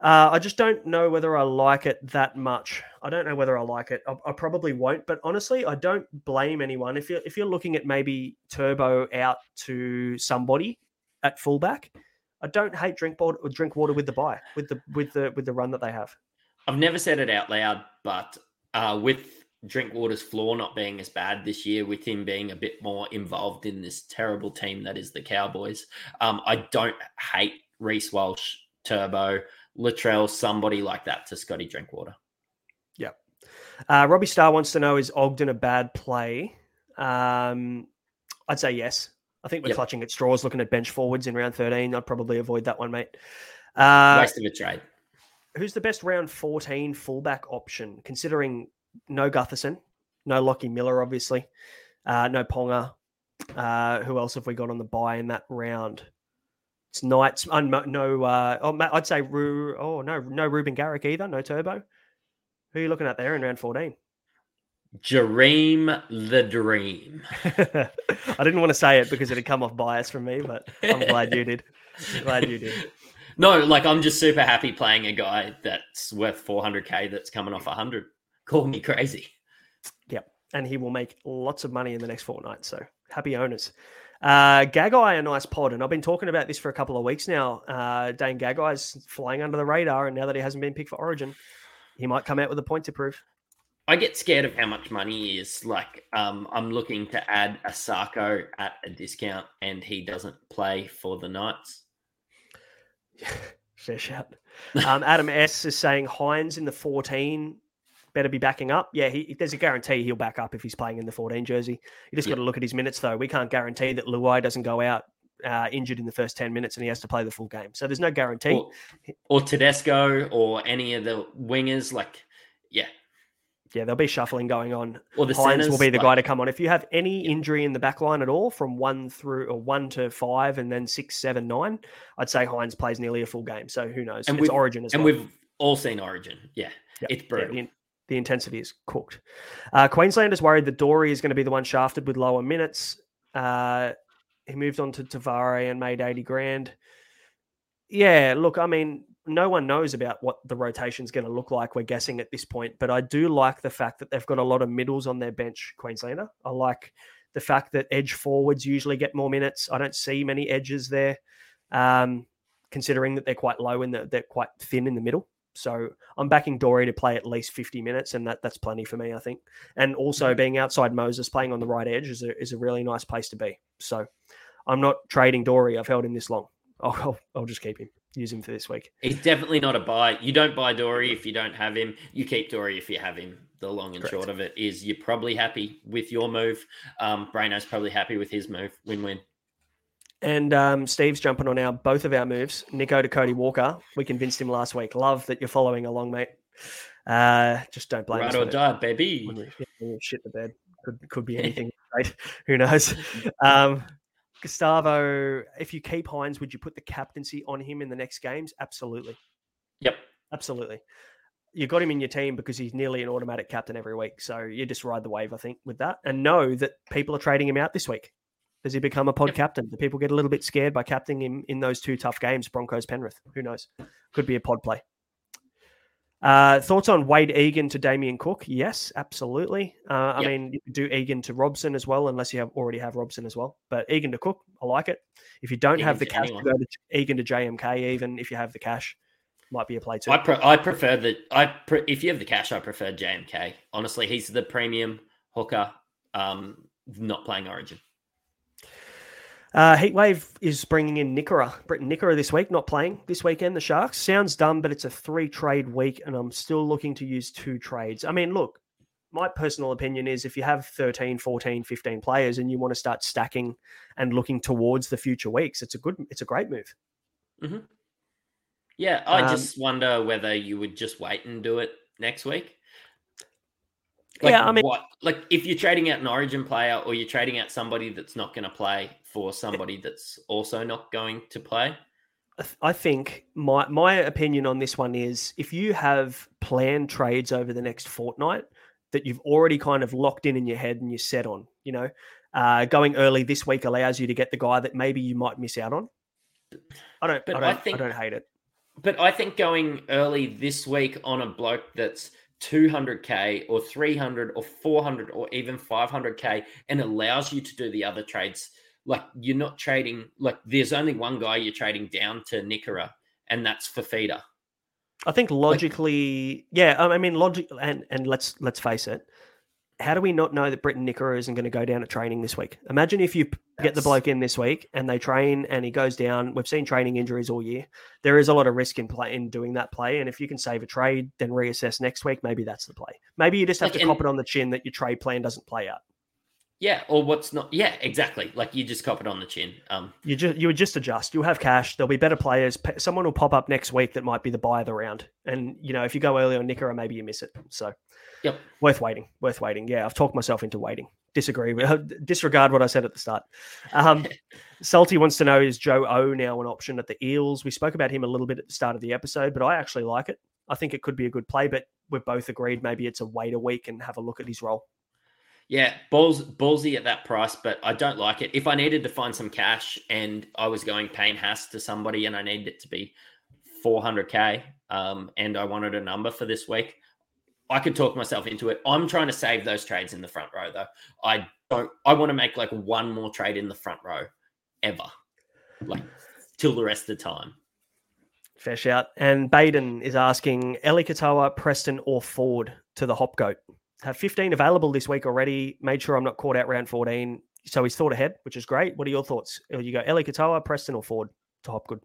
uh, I just don't know whether I like it that much. I don't know whether I like it. I, I probably won't. But honestly, I don't blame anyone if you're if you're looking at maybe Turbo out to somebody at fullback. I don't hate Drinkwater, drink water with the bye with the with the with the run that they have. I've never said it out loud, but uh, with Drinkwater's floor not being as bad this year, with him being a bit more involved in this terrible team that is the Cowboys, um, I don't hate Reece Walsh, Turbo, Latrell, somebody like that to Scotty Drinkwater. Yeah. Uh, Robbie Starr wants to know is Ogden a bad play? Um, I'd say yes. I think we're Yep. clutching at straws looking at bench forwards in round 13. I'd probably avoid that one, mate. Uh, Waste of a trade. who's the best round 14 fullback option, considering no Gutherson, no Lockie Miller, obviously? Uh, no Ponga. Uh, who else have we got on the bye in that round? It's Knights. Uh, no, uh, oh, I'd say Ru. Oh no, no Reuben Garrick either. No Turbo. Who are you looking at there in round fourteen? Jareem the Dream. I didn't want to say it because it'd come off bias from me, but I'm glad you did. Glad you did. No, like I'm just super happy playing a guy that's worth 400k that's coming off 100. Call me crazy. Yep, and he will make lots of money in the next fortnight. So happy owners. Uh, Gagai, a nice pod, and I've been talking about this for a couple of weeks now. Uh, Dane Gagai's flying under the radar, and now that he hasn't been picked for Origin, he might come out with a point to prove. I get scared of how much money is. Like, um, I'm looking to add a Sarko at a discount, and he doesn't play for the Knights. Fair shout. Um, Adam S is saying Hynes in the 14 better be backing up. Yeah, he, there's a guarantee he'll back up if he's playing in the 14 jersey. You just got to look at his minutes, though. We can't guarantee that Luai doesn't go out uh, injured in the first 10 minutes and he has to play the full game. So there's no guarantee. Or, or Tedesco or any of the wingers. Like, yeah. Yeah, there'll be shuffling going on. Or the Hynes will be the like, guy to come on. If you have any injury in the back line at all, from one through or one to five and then six, seven, nine, I'd say Hynes plays nearly a full game. So who knows? And it's Origin as and well. And we've all seen Origin. Yeah. Yep. It's brutal. Yeah, the, intensity is cooked. Uh, Queenslanders worried that Doorey is going to be the one shafted with lower minutes. Uh, he moved on to Te Whare and made 80 grand. Yeah, look, I mean, no one knows about what the rotation is going to look like. We're guessing at this point, but I do like the fact that they've got a lot of middles on their bench, Queenslander. I like the fact that edge forwards usually get more minutes. I don't see many edges there, um, considering that they're quite low and they're quite thin in the middle. So I'm backing Doorey to play at least 50 minutes, and that that's plenty for me, I think. And also mm-hmm. being outside Moses, playing on the right edge is a, is a really nice place to be. So I'm not trading Doorey. I've held him this long. I'll, I'll, I'll just keep him use him for this week. He's definitely not a buy. You don't buy Doorey if you don't have him. You keep Doorey if you have him. The long and Correct. short of it is you're probably happy with your move. Um, Braino's probably happy with his move. Win win. And um, Steve's jumping on our both of our moves. Nicho to Cody Walker. We convinced him last week. Love that you're following along, mate. Uh, just don't blame right us. Right or die, baby. When you, when you shit the bed. Could could be anything. right? Who knows? Um, Gustavo, if you keep Hynes, would you put the captaincy on him in the next games? Absolutely. Yep. Absolutely. You got him in your team because he's nearly an automatic captain every week. So you just ride the wave, I think, with that. And know that people are trading him out this week. Does he become a pod yep. captain? Do people get a little bit scared by captaining him in those two tough games, Broncos Penrith? Who knows? Could be a pod play. Uh, thoughts on Wade Egan to Damien Cook? Yes, absolutely. Uh, I yep. mean, you could do Egan to Robson as well, unless you have already have Robson as well. But Egan to Cook, I like it. If you don't Egan have the cash anyone. to go to Egan to JMK, even if you have the cash, might be a play too. I, pre- I prefer that. I pre- if you have the cash, I prefer JMK. Honestly, he's the premium hooker. Um, not playing Origin. Uh, Heatwave is bringing in Nikora, Briton Nikora this week, not playing this weekend. The Sharks sounds dumb, but it's a three trade week, and I'm still looking to use two trades. I mean, look, my personal opinion is if you have 13, 14, 15 players and you want to start stacking and looking towards the future weeks, it's a good, it's a great move. Mm-hmm. Yeah, I um, just wonder whether you would just wait and do it next week. Like yeah, I mean, what? Like if you're trading out an Origin player or you're trading out somebody that's not going to play, for somebody that's also not going to play? I think my my opinion on this one is if you have planned trades over the next fortnight that you've already kind of locked in in your head and you're set on, you know, uh, going early this week allows you to get the guy that maybe you might miss out on. I don't, but I, don't, I, think, I don't hate it. But I think going early this week on a bloke that's 200k or 300 or 400 or even 500k and allows you to do the other trades like you're not trading like there's only one guy you're trading down to Nikora, and that's Fifita. I think logically, like, yeah. I mean, logic, and and let's let's face it. How do we not know that Briton Nikora isn't going to go down to training this week? Imagine if you get the bloke in this week and they train and he goes down. We've seen training injuries all year. There is a lot of risk in play in doing that play. And if you can save a trade, then reassess next week. Maybe that's the play. Maybe you just have like, to cop it on the chin that your trade plan doesn't play out. Yeah, or what's not? Yeah, exactly. Like you just cop it on the chin. Um, you just you would just adjust. You'll have cash. There'll be better players. Someone will pop up next week that might be the buy of the round. And you know, if you go early on Nicker, maybe you miss it. So, yep, worth waiting. Worth waiting. Yeah, I've talked myself into waiting. disagree. Disregard what I said at the start. Um, Salty wants to know is Joe O now an option at the Eels? We spoke about him a little bit at the start of the episode, but I actually like it. I think it could be a good play, but we've both agreed maybe it's a wait a week and have a look at his role. Yeah, balls ballsy at that price, but I don't like it. If I needed to find some cash and I was going Payne Haas to somebody and I needed it to be 400k um, and I wanted a number for this week, I could talk myself into it. I'm trying to save those trades in the front row though. I don't. I want to make like one more trade in the front row ever, like till the rest of the time. Fair shout. And Baden is asking Eli Katoa, Preston, or Ford to the Hop Goat. Have 15 available this week already. Made sure I'm not caught out round 14. So he's thought ahead, which is great. What are your thoughts? Uh, you go Eli Katoa, Preston, or Ford to Hopgood?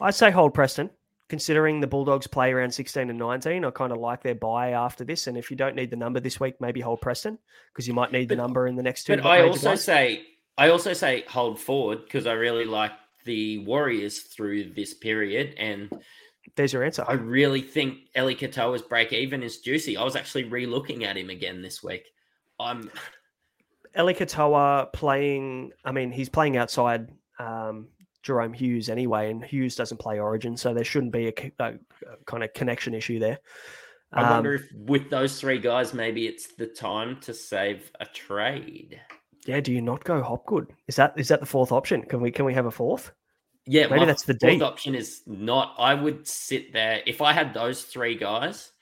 I'd say hold Preston considering the Bulldogs play around 16 and 19, I kind of like their bye after this. And if you don't need the number this week, maybe hold Preston because you might need the number in the next two. But I also say I also say hold forward because I really like the Warriors through this period. And there's your answer. I really think Eli Katoa's break even is juicy. I was actually re-looking at him again this week. I'm Eli Katoa playing. I mean, he's playing outside um, Jahrome Hughes anyway, and Hughes doesn't play Origin, so there shouldn't be a, a, a kind of connection issue there. I um, wonder if with those three guys, maybe it's the time to save a trade. Yeah, do you not go Hopgood? Is that is that the fourth option? Can we can we have a fourth? Yeah, maybe that's the fourth option is not. I would sit there if I had those three guys.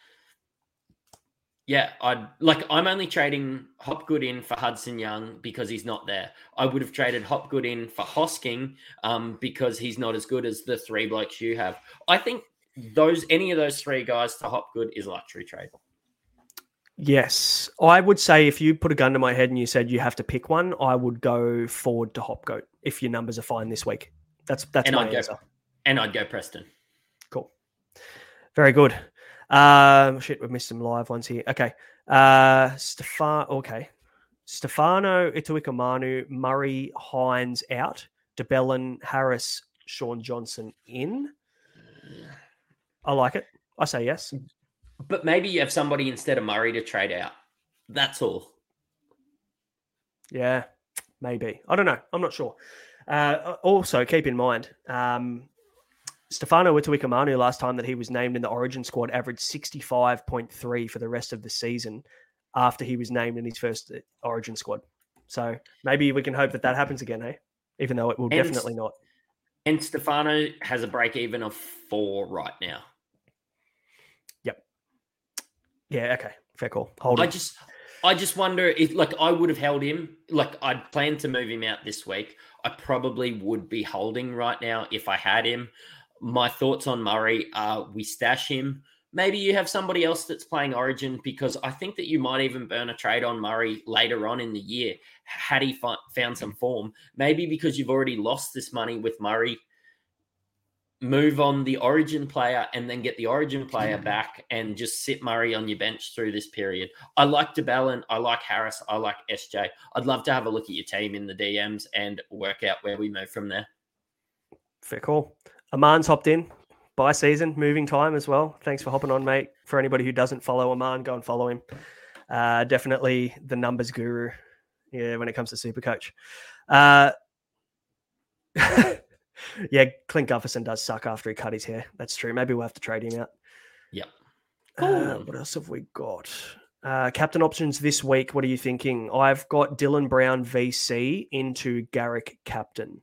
Yeah, I'd like I'm only trading Hopgood in for Hudson Young because he's not there. I would have traded Hopgood in for Hosking um, because he's not as good as the three blokes you have. I think those any of those three guys to Hopgood is a luxury trade. Yes. I would say if you put a gun to my head and you said you have to pick one, I would go forward to Hopgood if your numbers are fine this week. That's that's and my I'd answer. Go, and I'd go Preston. Cool. Very good. Um, shit, we've missed some live ones here. Okay. Uh, Stefan. Okay. Stefano Utoikamanu, Murray, Hynes out. de Belin, Harris, Shaun Johnson in. I like it. I say yes. But maybe you have somebody instead of Murray to trade out. That's all. Yeah, maybe. I don't know. I'm not sure. Uh, also, keep in mind, um, Stefano Utoikamanu, last time that he was named in the Origin squad, averaged 65.3 for the rest of the season after he was named in his first uh, Origin squad. So maybe we can hope that that happens again, hey? Even though it will and, definitely not. And Stefano has a break even of four right now. Yep. Yeah. Okay. Fair call. Hold. On. I just, I just wonder if, like, I would have held him. Like, I'd planned to move him out this week. I probably would be holding right now if I had him my thoughts on Murray are we stash him. Maybe you have somebody else that's playing Origin because I think that you might even burn a trade on Murray later on in the year had he found some form. Maybe because you've already lost this money with Murray, move on the Origin player and then get the Origin player back and just sit Murray on your bench through this period. I like de Belin, I like Harris, I like SJ. I'd love to have a look at your team in the DMs and work out where we move from there. Fair call. Aman's hopped in by season, moving time as well. Thanks for hopping on, mate. For anybody who doesn't follow Aman, go and follow him. Uh, definitely the numbers guru. Yeah, when it comes to super coach. Uh, yeah, Clint Gutherson does suck after he cut his hair. That's true. Maybe we'll have to trade him out. Yep. Uh, what else have we got? Uh, captain options this week. What are you thinking? I've got Dylan Brown VC into Garrick captain.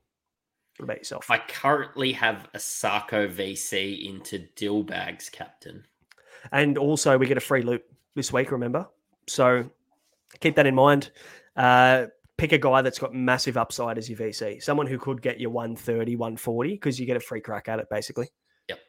What about yourself? I currently have a Sarko VC into Dillbags captain. And also, we get a free loop this week, remember? So keep that in mind. Uh, pick a guy that's got massive upside as your VC, someone who could get you 130, 140, because you get a free crack at it, basically. Yep.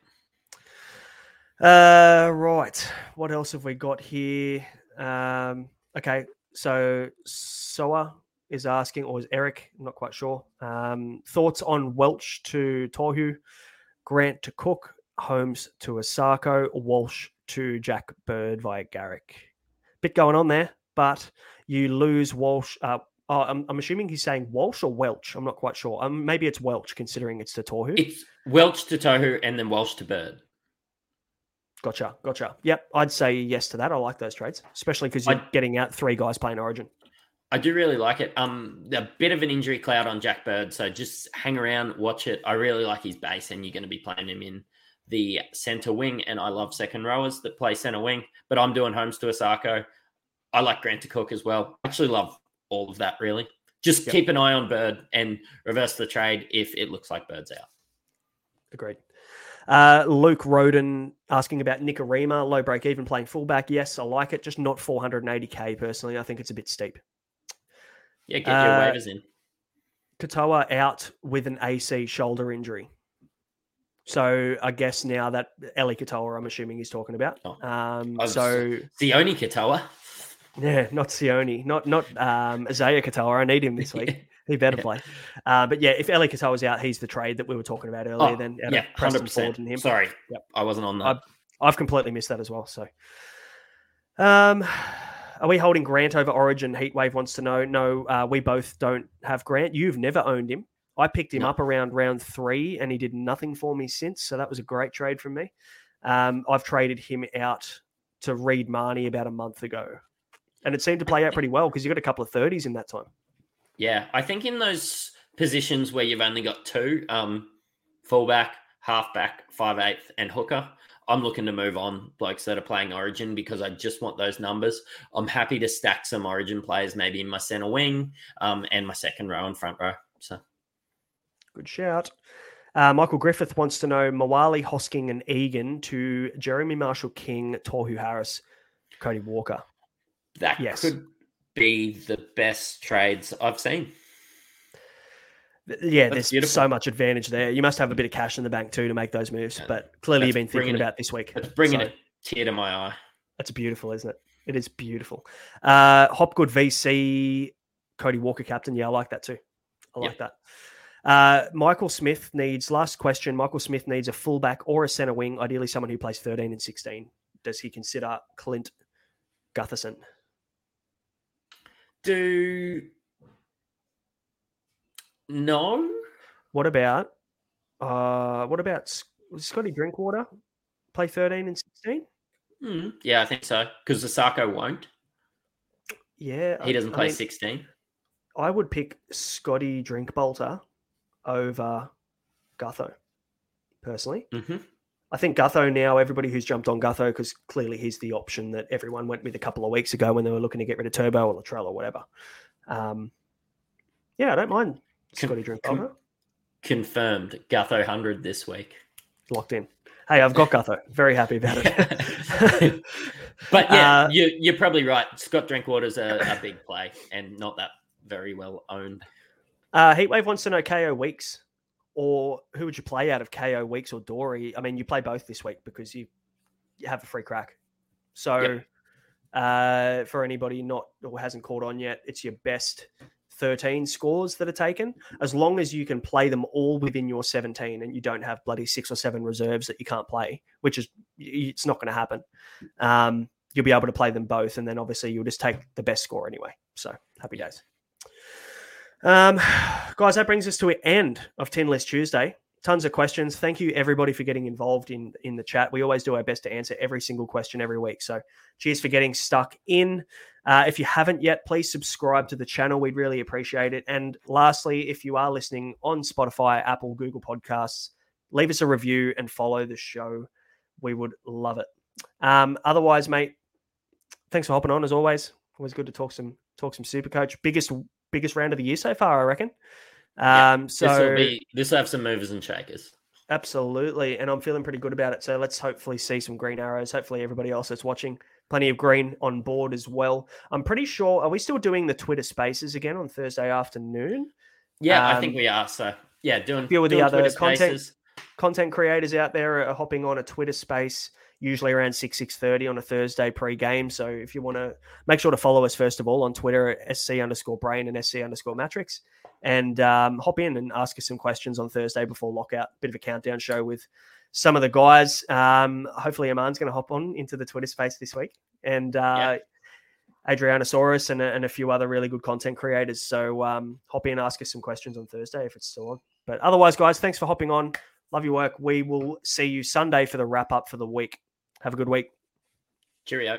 Uh, right. What else have we got here? Um, okay. So, Soa is asking, or is Eric? I'm not quite sure. Um, thoughts on Welch to Tohu, Grant to Cook, Holmes to Isaako, Walsh to Jack Bird via Garrick. Bit going on there, but you lose Walsh. Uh, oh, I'm, I'm, assuming he's saying Walsh or Welch. I'm not quite sure. Um, maybe it's Welch, considering it's to Tohu. It's Welch to Tohu and then Walsh to Bird. Gotcha, gotcha. Yep, I'd say yes to that. I like those trades, especially because you're I- getting out three guys playing Origin. I do really like it. Um, a bit of an injury cloud on Jack Bird, so just hang around, watch it. I really like his base, and you're going to be playing him in the center wing. And I love second rowers that play center wing, but I'm doing Holmes to Isaako. I like Grant to Cook as well. I actually love all of that. Really, just Yep. keep an eye on Bird and reverse the trade if it looks like Bird's out. Agreed. Uh, Luke Roden asking about Nikorima, low break even playing fullback. Yes, I like it, just not 480k personally. I think it's a bit steep. Yeah, get your Uh, waivers in. Katoa out with an AC shoulder injury. So I guess now that Eli Katoa, I'm assuming he's talking about. Oh. Um, so The only Katoa. Yeah, not Sione, not not um, Isaiya Katoa. I need him this week. He better play. Uh, but yeah, if Eli Katoa's out, he's the trade that we were talking about earlier. Oh, then yeah, hundred percent. Sorry, Yep. I wasn't on that. I've completely missed that as well. So, um, are we holding Grant over Origin? Heatwave wants to know. No, uh, we both don't have Grant. You've never owned him. I picked him No. up around round three, and he did nothing for me since. So that was a great trade from me. Um, I've traded him out to Reed Mahoney about a month ago, and it seemed to play out pretty well because you got a couple of thirties in that time. Yeah, I think in those positions where you've only got two, um, fullback, halfback, five eighth, and hooker, I'm looking to move on blokes that are playing Origin because I just want those numbers. I'm happy to stack some Origin players maybe in my center wing, um, and my second row and front row. So Good shout. Uh, Michael Griffith wants to know Mawali, Hosking, and Egan to Jeremy Marshall King, Tohu Harris, Cody Walker. That Yes. could be the best trades I've seen. Yeah, That's there's beautiful. so much advantage there. You must have a bit of cash in the bank too to make those moves, Yeah, but clearly you've been thinking it- about this week. It's bringing So a tear to my eye. That's beautiful, isn't it? It is beautiful. Uh, Hopgood VC, Cody Walker captain. Yeah, I like that too. I Yeah. like that. Uh, Michael Smith needs last question. Michael Smith needs a fullback or a center wing, ideally someone who plays 13 and 16. Does he consider Clint Gutherson? Do no? What about uh, what about Scotty Drinkwater? Play 13 and 16? Hmm, yeah, I think so. Because Isaako won't. Yeah, He I- doesn't I play mean, 16. I would pick Scotty Drinkwater over Gutho, personally. hmm I think Gutho now, everybody who's jumped on Gutho, because clearly he's the option that everyone went with a couple of weeks ago when they were looking to get rid of Turbo or Latrell or whatever. Um, yeah, I don't mind Scotty Drinkwater. Confirmed. Gutho 100 this week. Locked in. Hey, I've got Gutho. Very happy about it. But yeah, Uh, you, you're probably right. Scott Drinkwater's a, a big play and not that very well owned. Uh, Heatwave wants to know KO Weeks, or who would you play out of KO Weeks or Doorey? I mean, you play both this week because you, you have a free crack. So, Yep. uh, for anybody not or hasn't caught on yet, it's your best 13 scores that are taken. As long as you can play them all within your 17 and you don't have bloody six or seven reserves that you can't play, which is it's not going to happen. Um, you'll be able to play them both, and then obviously you'll just take the best score anyway. So happy days. Um, guys, that brings us to an end of Tinlist Tuesday. Tons of questions. Thank you everybody for getting involved in in the chat. We always do our best to answer every single question every week. So cheers for getting stuck in. Uh, if you haven't yet, please subscribe to the channel. We'd really appreciate it. And lastly, if you are listening on Spotify, Apple, Google Podcasts, leave us a review and follow the show. We would love it. Um, otherwise, mate, thanks for hopping on as always. Always good to talk some talk some super coach. Biggest biggest round of the year so far, I reckon. Yeah, Um, This so will be this will have some movers and shakers. absolutely, and I'm feeling pretty good about it. So let's hopefully see some green arrows. Hopefully, everybody else that's watching, plenty of green on board as well. I'm pretty sure. Are we still doing the Twitter Spaces again on Thursday afternoon? Yeah, I Um, think we are. So yeah, doing few of the other Twitter content- Spaces. content creators out there are hopping on a Twitter space usually around 6 6.30 on a thursday pre-game so if you want to make sure to follow us first of all on twitter at sc underscore brain and sc underscore matrix and um, hop in and ask us some questions on thursday before lockout bit of a countdown show with some of the guys um, hopefully aman's going to hop on into the twitter space this week and uh, Adrianosaurus and a, and a few other really good content creators. So um, hop in, and ask us some questions on Thursday if it's still on. But otherwise, guys, thanks for hopping on. Love your work. We will see you Sunday for the wrap up for the week. Have a good week. Cheerio.